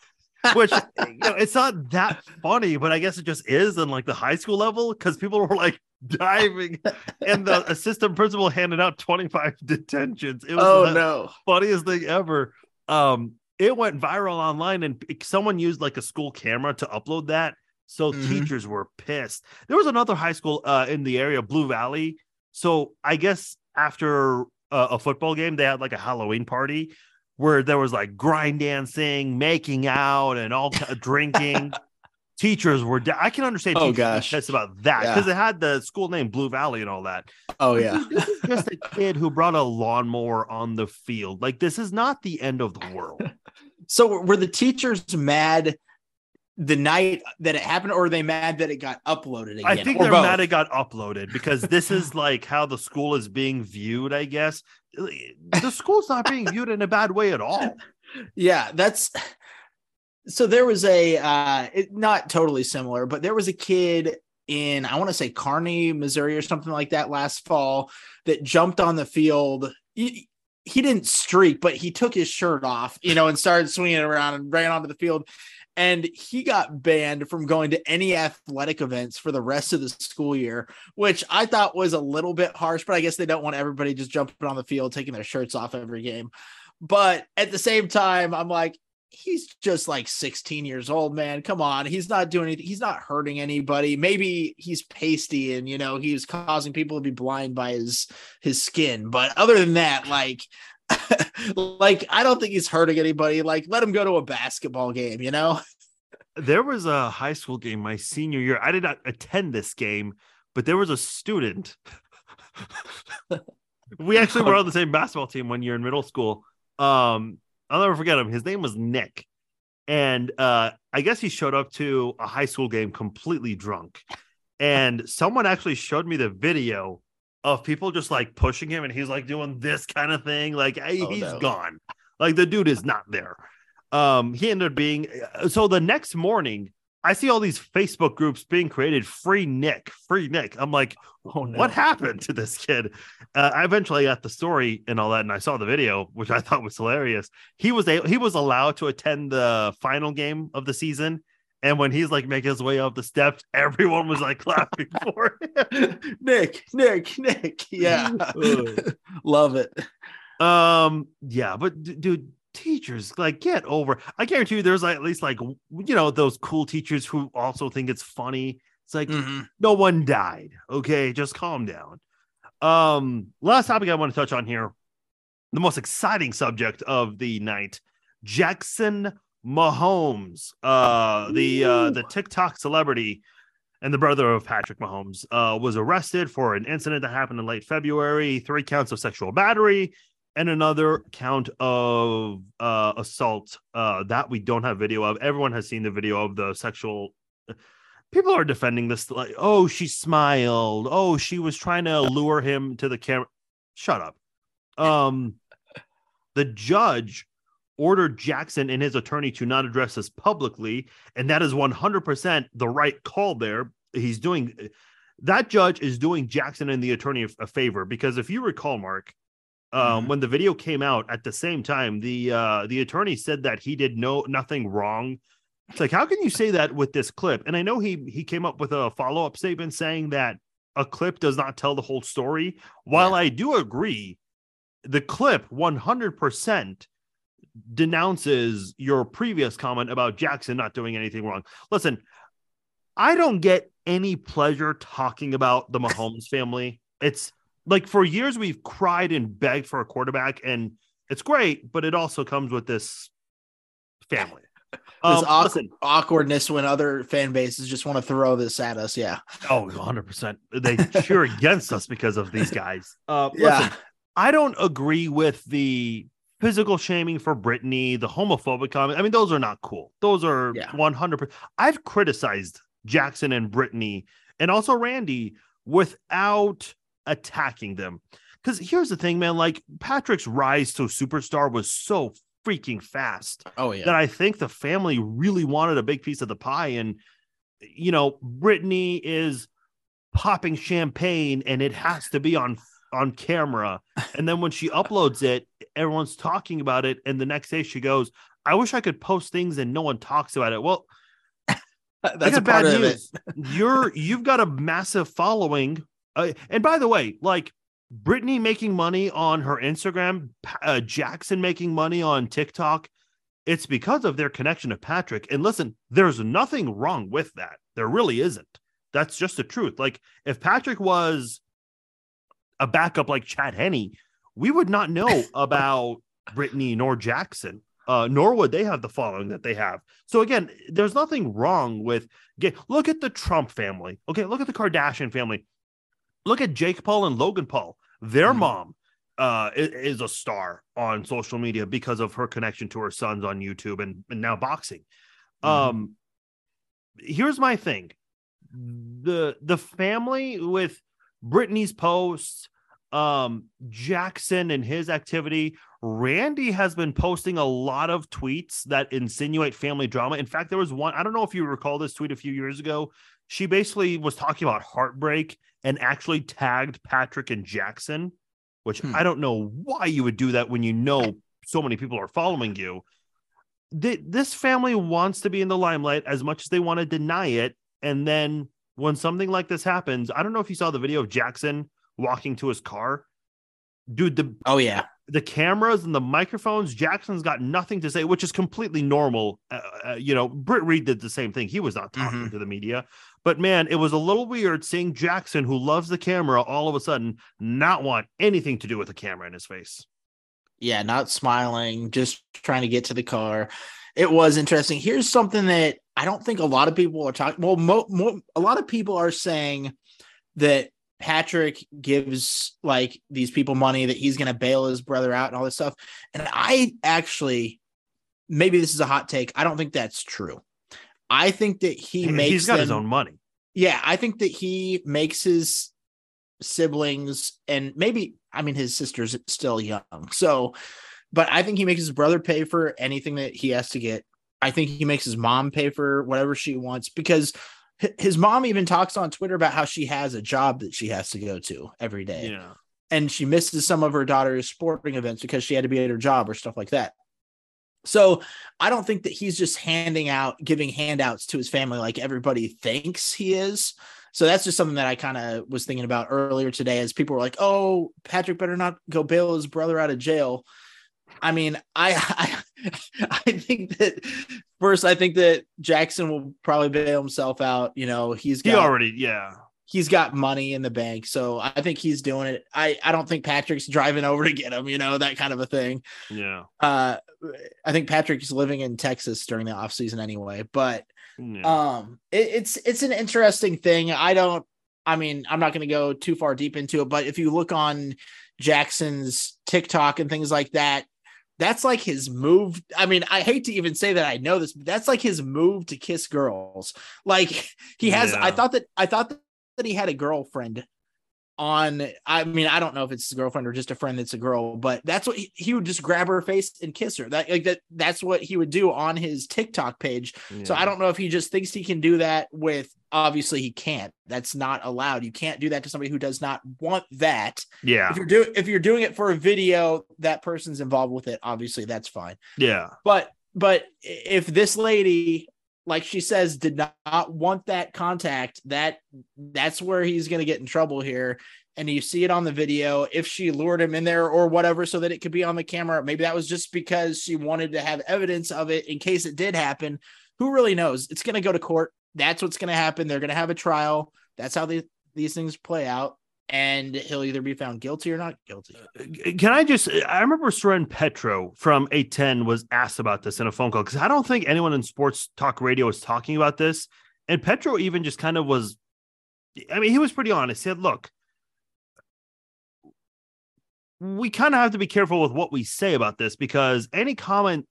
which you know it's not that funny but i guess it just is in like the high school level because people were like diving and the *laughs* assistant principal handed out 25 detentions it was
oh
the
no.
funniest thing ever um it went viral online and someone used like a school camera to upload that So mm-hmm. teachers were pissed. There was another high school uh, in the area, Blue Valley. So I guess after a, a football game, they had like a Halloween party where there was like grind dancing, making out, and all drinking. *laughs* teachers were. I can understand.
Oh gosh,
pissed about that because yeah. it had the school name Blue Valley and all that.
Oh yeah,
just a *laughs* kid who brought a lawnmower on the field. Like this is not the end of the world. *laughs*
so were the teachers mad the night that it happened, or are they mad that it got uploaded again?
I think they're both? mad it got uploaded because this is like how the school is being viewed, I guess. The school's not being viewed in a bad way at all. *laughs*
Yeah, that's so there was a uh it, not totally similar, but there was a kid in I want to say Kearney, Missouri, or something like that last fall that jumped on the field. He, he didn't streak, but he took his shirt off, you know, and started swinging it around and ran onto the field and he got banned from going to any athletic events for the rest of the school year, which I thought was a little bit harsh, but I guess they don't want everybody just jumping on the field, taking their shirts off every game. But at the same time, I'm like, he's just like 16 years old, man. Come on. He's not doing anything. He's not hurting anybody. Maybe he's pasty and, you know, he's causing people to be blind by his, his skin. But other than that, like, *laughs* like I don't think he's hurting anybody. Like let him go to a basketball game, you know. *laughs*
There was a high school game my senior year. I did not attend this game, but there was a student. we actually were on the same basketball team one year in middle school. Um, I'll never forget him. His name was Nick. And uh, I guess he showed up to a high school game completely drunk. And someone actually showed me the video of people just like pushing him and he's like doing this kind of thing. Like hey, oh, he's no. gone. Like the dude is not there. Um, he ended up being uh, so the next morning. I see all these Facebook groups being created. Free Nick, free Nick. I'm like, oh, no. what happened to this kid? Uh, I eventually got the story and all that, and I saw the video, which I thought was hilarious. He was a, he was allowed to attend the final game of the season, and when he's like making his way up the steps, *laughs* everyone was like clapping *laughs* for
him. Nick, Nick, Nick. *laughs* Yeah. Love it.
Um, yeah, but dude, teachers like get over. I guarantee you there's like at least like you know, those cool teachers who also think it's funny. It's like mm-hmm. no one died. Okay, just calm down. Um, last topic I want to touch on here, the most exciting subject of the night. Jackson Mahomes, uh, the uh, the TikTok celebrity and the brother of Patrick Mahomes, uh, was arrested for an incident that happened in late February. Three counts of sexual battery and another count of uh, assault uh, that we don't have video of. Everyone has seen the video of the sexual. People are defending this like, oh, she smiled. Oh, she was trying to lure him to the camera. Shut up. Um, the judge ordered Jackson and his attorney to not address this publicly. And that is 100% the right call there. He's doing that judge is doing Jackson and the attorney a, favor because if you recall, Mark, um, mm-hmm. when the video came out at the same time, the uh, the attorney said that he did no nothing wrong. It's like, how can you say that with this clip? And I know he he came up with a follow up statement saying that a clip does not tell the whole story. While yeah. I do agree, the clip 100% denounces your previous comment about Jackson not doing anything wrong. Listen, I don't get any pleasure talking about the Mahomes family. It's like for years we've cried and begged for a quarterback, and it's great, but it also comes with this family. *laughs*
this um, listen, awkwardness when other fan bases just want to throw this at us. Yeah.
Oh, 100%. They cheer *laughs* against us because of these guys. Uh, yeah. Listen, I don't agree with the physical shaming for Brittany, the homophobic comment. I mean, those are not cool. Those are yeah. 100%. I've criticized Jackson and Brittany and also Randy without attacking them. Because here's the thing, man, like Patrick's rise to superstar was so freaking fast.
Oh, yeah.
That I think the family really wanted a big piece of the pie. And, you know, Brittany is popping champagne and it has to be on on camera. And then when she uploads it, everyone's talking about it. And the next day she goes, I wish I could post things and no one talks about it. Well, *laughs* that's a bad news. You're you've got a massive following. Uh, and by the way, like Brittany making money on her Instagram, uh, Jackson making money on TikTok, it's because of their connection to Patrick. And listen, there's nothing wrong with that. There really isn't. That's just the truth. Like if Patrick was a backup like Chad Henne, we would not know *laughs* about Brittany nor Jackson. Uh, nor would they have the following that they have. So again, there's nothing wrong with get look at the Trump family. Okay, look at the Kardashian family. Look at Jake Paul and Logan Paul. Their mm-hmm. mom uh, is a star on social media because of her connection to her sons on YouTube and, and now boxing. Mm-hmm. Um, here's my thing: the the family with Brittany's posts, um, Jackson and his activity. Randy has been posting a lot of tweets that insinuate family drama. In fact, there was one. I don't know if you recall this tweet a few years ago. She basically was talking about heartbreak and actually tagged Patrick and Jackson which hmm. I don't know why you would do that when you know so many people are following you. this family wants to be in the limelight as much as they want to deny it. And then when something like this happens, I don't know if you saw the video of Jackson walking to his car. Dude, the
oh yeah,
the cameras and the microphones, Jackson's got nothing to say, which is completely normal. Uh, uh, you know, Britt Reid did the same thing. He was not talking mm-hmm. to the media, but man, it was a little weird seeing Jackson, who loves the camera, all of a sudden not want anything to do with the camera in his face.
Yeah, not smiling, just trying to get to the car. It was interesting. Here's something that I don't think a lot of people are talking. Well, mo- mo- a lot of people are saying that Patrick gives like these people money that he's going to bail his brother out and all this stuff. And I actually, maybe this is a hot take. I don't think that's true. I think that he makes
he's got them, his own money.
Yeah, I think that he makes his siblings and maybe I mean his sister's still young. So, but I think he makes his brother pay for anything that he has to get. I think he makes his mom pay for whatever she wants because his mom even talks on Twitter about how she has a job that she has to go to every day.
Yeah.
And she misses some of her daughter's sporting events because she had to be at her job or stuff like that. So I don't think that he's just handing out, giving handouts to his family like everybody thinks he is. So that's just something that I kind of was thinking about earlier today as people were like, oh, Patrick better not go bail his brother out of jail. I mean, I, *laughs* I *laughs* I think that first, I think that Jackson will probably bail himself out. You know, he's
got, he already, yeah,
he's got money in the bank, so I think he's doing it. I I don't think Patrick's driving over to get him. You know, that kind of a thing.
Yeah.
Uh, I think Patrick's living in Texas during the off season anyway, but yeah. um, it, it's it's an interesting thing. I don't. I mean, I'm not going to go too far deep into it, but if you look on Jackson's TikTok and things like that, that's like his move. I mean, I hate to even say that I know this, but that's like his move to kiss girls. Like *laughs* he has, yeah. I thought that I thought that he had a girlfriend on i mean i don't know if it's his girlfriend or just a friend that's a girl but that's what he, he would just grab her face and kiss her. That like that that's what he would do on his tiktok page. Yeah. so i don't know if he just thinks he can do that with obviously he can't. That's not allowed. You can't do that to somebody who does not want that.
Yeah.
If you're doing if you're doing it for a video that person's involved with it obviously that's fine.
Yeah.
But but if this lady like she says, did not want that contact, that that's where he's going to get in trouble here. And you see it on the video. If she lured him in there or whatever, so that it could be on the camera, maybe that was just because she wanted to have evidence of it in case it did happen. Who really knows? It's going to go to court. That's what's going to happen. They're going to have a trial. That's how the, these things play out and he'll either be found guilty or not guilty.
Uh, can I just? I remember Soren Petro from 810 was asked about this in a phone call because I don't think anyone in sports talk radio was talking about this. And Petro even just kind of was, I mean, he was pretty honest. He said, look, we kind of have to be careful with what we say about this because any comment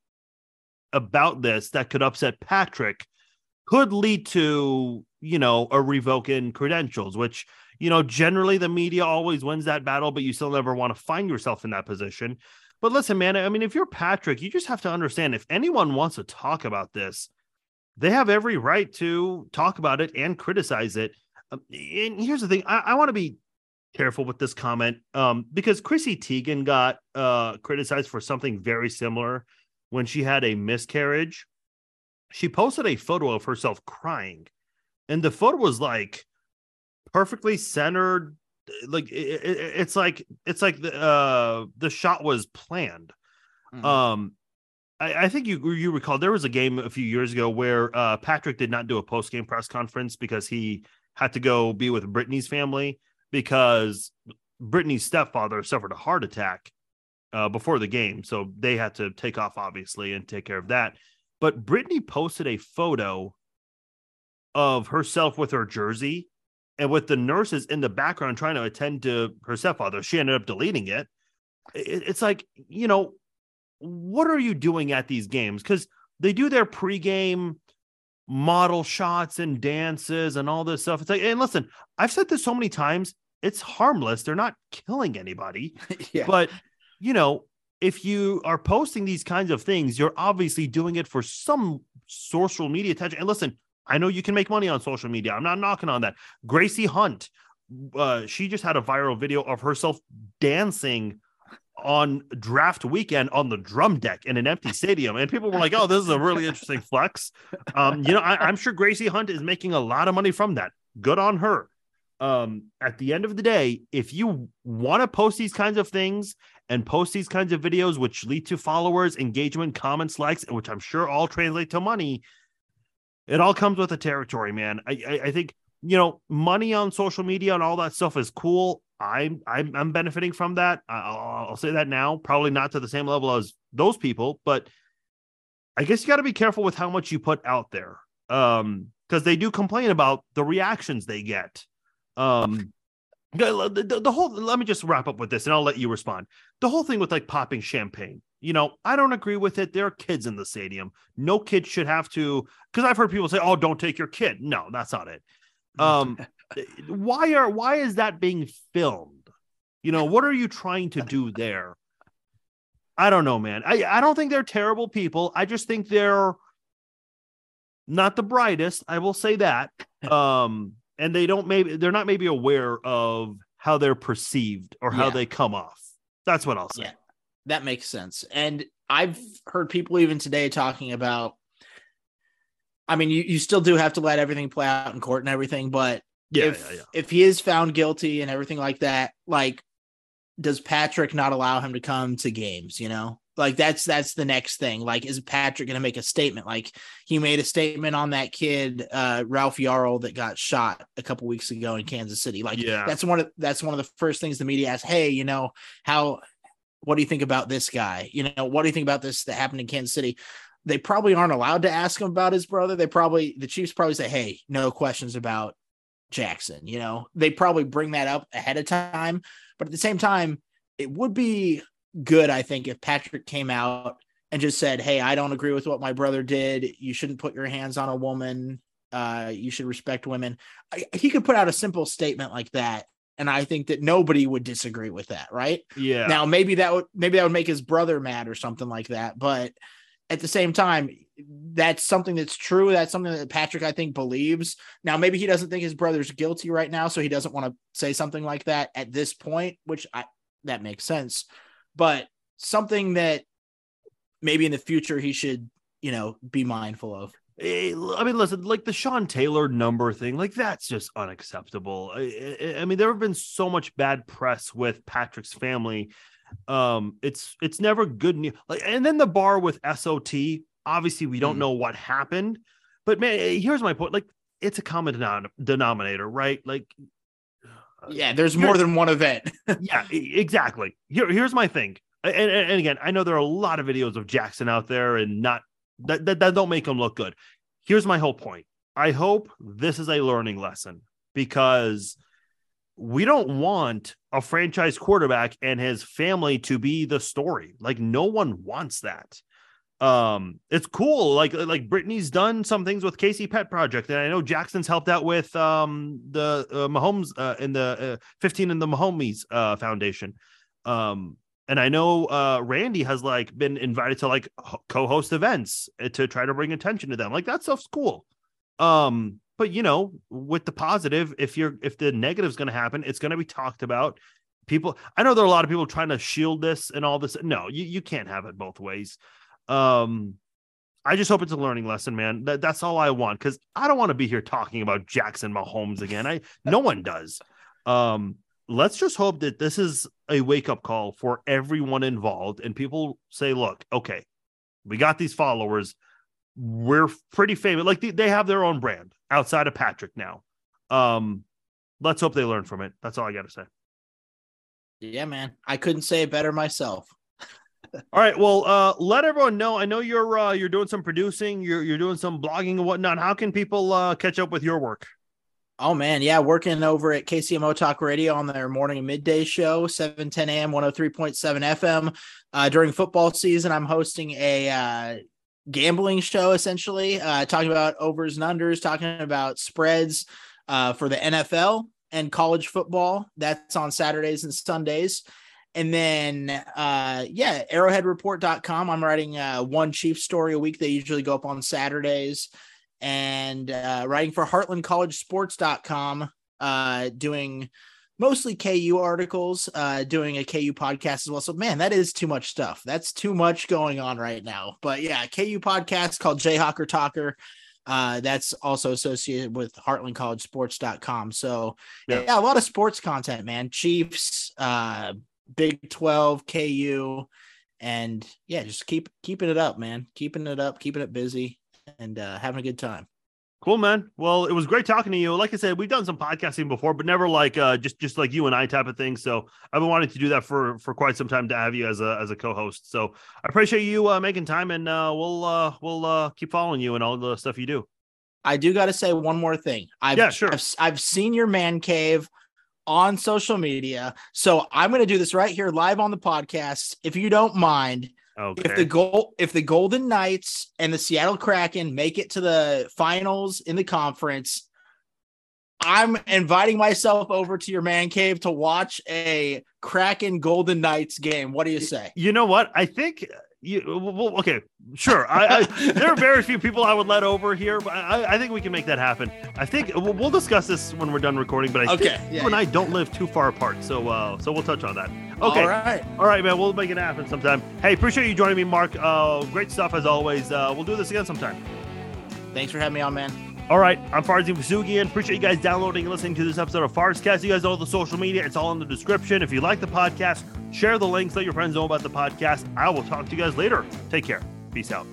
about this that could upset Patrick could lead to, you know, a revoke in credentials, which you know, generally the media always wins that battle, but you still never want to find yourself in that position. But listen, man, I mean, if you're Patrick, you just have to understand if anyone wants to talk about this, they have every right to talk about it and criticize it. Um, and here's the thing I, I want to be careful with this comment um, because Chrissy Teigen got uh, criticized for something very similar when she had a miscarriage. She posted a photo of herself crying, and the photo was like perfectly centered like it, it, it's like it's like the uh the shot was planned mm-hmm. um I, I, think you you recall there was a game a few years ago where uh, Patrick did not do a post game press conference because he had to go be with Brittany's family because Brittany's stepfather suffered a heart attack uh, before the game, so they had to take off obviously and take care of that. But Brittany posted a photo of herself with her jersey and with the nurses in the background trying to attend to her stepfather. She ended up deleting it. It's like, you know, what are you doing at these games? Because they do their pregame model shots and dances and all this stuff. It's like, and listen, I've said this so many times, it's harmless. They're not killing anybody. *laughs* yeah. But, you know, if you are posting these kinds of things, you're obviously doing it for some social media attention. And listen, I know you can make money on social media. I'm not knocking on that. Gracie Hunt, uh, she just had a viral video of herself dancing on draft weekend on the drum deck in an empty stadium, and people were like, "Oh, this is a really *laughs* interesting flex." Um, you know, I, am sure Gracie Hunt is making a lot of money from that. Good on her. Um, at the end of the day, if you want to post these kinds of things and post these kinds of videos, which lead to followers, engagement, comments, likes, which I'm sure all translate to money, it all comes with the territory, man. I, I, I think you know money on social media and all that stuff is cool. I'm I'm, I'm benefiting from that. I'll, I'll say that now. Probably not to the same level as those people, but I guess you got to be careful with how much you put out there, um, because they do complain about the reactions they get. Um, the, the, the whole. Let me just wrap up with this, and I'll let you respond. The whole thing with like popping champagne you know, I don't agree with it. There are kids in the stadium. No kid should have to, because I've heard people say, "Oh, don't take your kid." No, that's not it. *laughs* Um, why are why is that being filmed? You know, what are you trying to do there? I don't know, man. I I don't think they're terrible people. I just think they're not the brightest. I will say that. *laughs* Um, and they don't maybe they're not maybe aware of how they're perceived or how yeah. they come off. That's what I'll say.
Yeah that makes sense. And I've heard people even today talking about. I mean, you, you still do have to let everything play out in court and everything, but yeah, if yeah, yeah. if he is found guilty and everything like that, like, does Patrick not allow him to come to games? You know, like that's that's the next thing. Like, is Patrick going to make a statement? Like he made a statement on that kid, uh, Ralph Yarl, that got shot a couple weeks ago in Kansas City. Like, yeah, that's one of that's one of the first things the media asks. Hey, you know how what do you think about this guy? You know, what do you think about this that happened in Kansas City? They probably aren't allowed to ask him about his brother. They probably the Chiefs probably say, "Hey, no questions about Jackson." You know, they probably bring that up ahead of time, but at the same time, it would be good, I think, if Patrick came out and just said, "Hey, I don't agree with what my brother did. You shouldn't put your hands on a woman. Uh, you should respect women." I, he could put out a simple statement like that, and I think that nobody would disagree with that, right?
Yeah.
Now maybe that would maybe that would make his brother mad or something like that, but at the same time, that's something that's true. That's something that Patrick I think believes. Now maybe he doesn't think his brother's guilty right now, so he doesn't want to say something like that at this point, which I that makes sense. But something that maybe in the future he should, you know, be mindful of.
Eh, I mean, listen, like the Sean Taylor number thing, like that's just unacceptable. I, I, mean, there have been so much bad press with Patrick's family. Um, it's it's never good news. Like, and then the bar with SOT. Obviously, we don't mm. know what happened, but man, eh, here's my point. Like, it's a common denom- denominator, right? Like,
yeah, there's more than one event. *laughs*
yeah, exactly. Here, here's my thing. And, and, and again, I know there are a lot of videos of Jackson out there and not that, that, that don't make him look good. Here's my whole point. I hope this is a learning lesson because we don't want a franchise quarterback and his family to be the story. Like no one wants that. Um, it's cool. Like like Brittany's done some things with KC Pet Project, and I know Jackson's helped out with um the uh, Mahomes uh, in the uh, 15 in the Mahomes uh, Foundation. Um, and I know uh, Randy has like been invited to like co-host events eh, to try to bring attention to them. Like that stuff's cool. Um, but you know, with the positive, if you're if the negative is going to happen, it's going to be talked about. People, I know there are a lot of people trying to shield this and all this. No, you you can't have it both ways. Um, I just hope it's a learning lesson, man. That, that's all I want because I don't want to be here talking about Jackson Mahomes again. I no one does. Um, let's just hope that this is a wake up call for everyone involved and people say, look, okay, We got these followers. We're pretty famous. Like they, they have their own brand outside of Patrick now. Um, let's hope they learn from it. That's all I got to say.
Yeah, man. I couldn't say it better myself. *laughs*
all right. Well, uh, let everyone know. I know you're uh, you're doing some producing, you're you're doing some blogging and whatnot. How can people uh, catch up with your work?
Oh man, yeah, working over at KCMO Talk Radio on their morning and midday show, 7 10 a.m. 103.7 FM. Uh, during football season, I'm hosting a uh, gambling show essentially, uh, talking about overs and unders, talking about spreads uh, for the NFL and college football. That's on Saturdays and Sundays. And then, uh, yeah, arrowheadreport.com. I'm writing uh, one chief story a week. They usually go up on Saturdays and uh, writing for heartlandcollegesports.com, uh, doing mostly KU articles, uh, doing a KU podcast as well. So, man, that is too much stuff. That's too much going on right now. But yeah, KU podcast called Jayhawker Talker. Uh, that's also associated with heartlandcollegesports.com. So, yeah. yeah, a lot of sports content, man. Chiefs, uh, Big 12, KU, and yeah, just keep keeping it up, man. Keeping it up, keeping it busy and uh, having a good time.
Cool, man. Well, it was great talking to you. Like I said, we've done some podcasting before, but never like uh, just just like you and I type of thing. So I've been wanting to do that for for quite some time to have you as a as a co-host. So I appreciate you uh, making time, and uh, we'll uh, we'll uh, keep following you and all the stuff you do.
I do got to say one more thing. I've,
yeah, sure.
I've, I've seen your man cave on social media, so I'm going to do this right here live on the podcast. If you don't mind, Okay. If the goal if the Golden Knights and the Seattle Kraken make it to the finals in the conference, I'm inviting myself over to your man cave to watch a Kraken Golden Knights game. What do you say?
You know what? I think you well, okay, sure. I, I, *laughs* there are very few people I would let over here, but I, I think we can make that happen. I think we'll, we'll, discuss this when we're done recording. But I okay, think yeah, you and I don't live too far apart, so uh, so we'll touch on that. Okay,
all right,
all right, man. We'll make it happen sometime. Hey, appreciate you joining me, Mark. Uh, great stuff as always. Uh, we'll do this again sometime.
Thanks for having me on, man.
All right, I'm Farzin Vousoughian. Appreciate you guys downloading and listening to this episode of Farzcast. You guys know the social media; it's all in the description. If you like the podcast, share the links, let your friends know about the podcast. I will talk to you guys later. Take care. Peace out.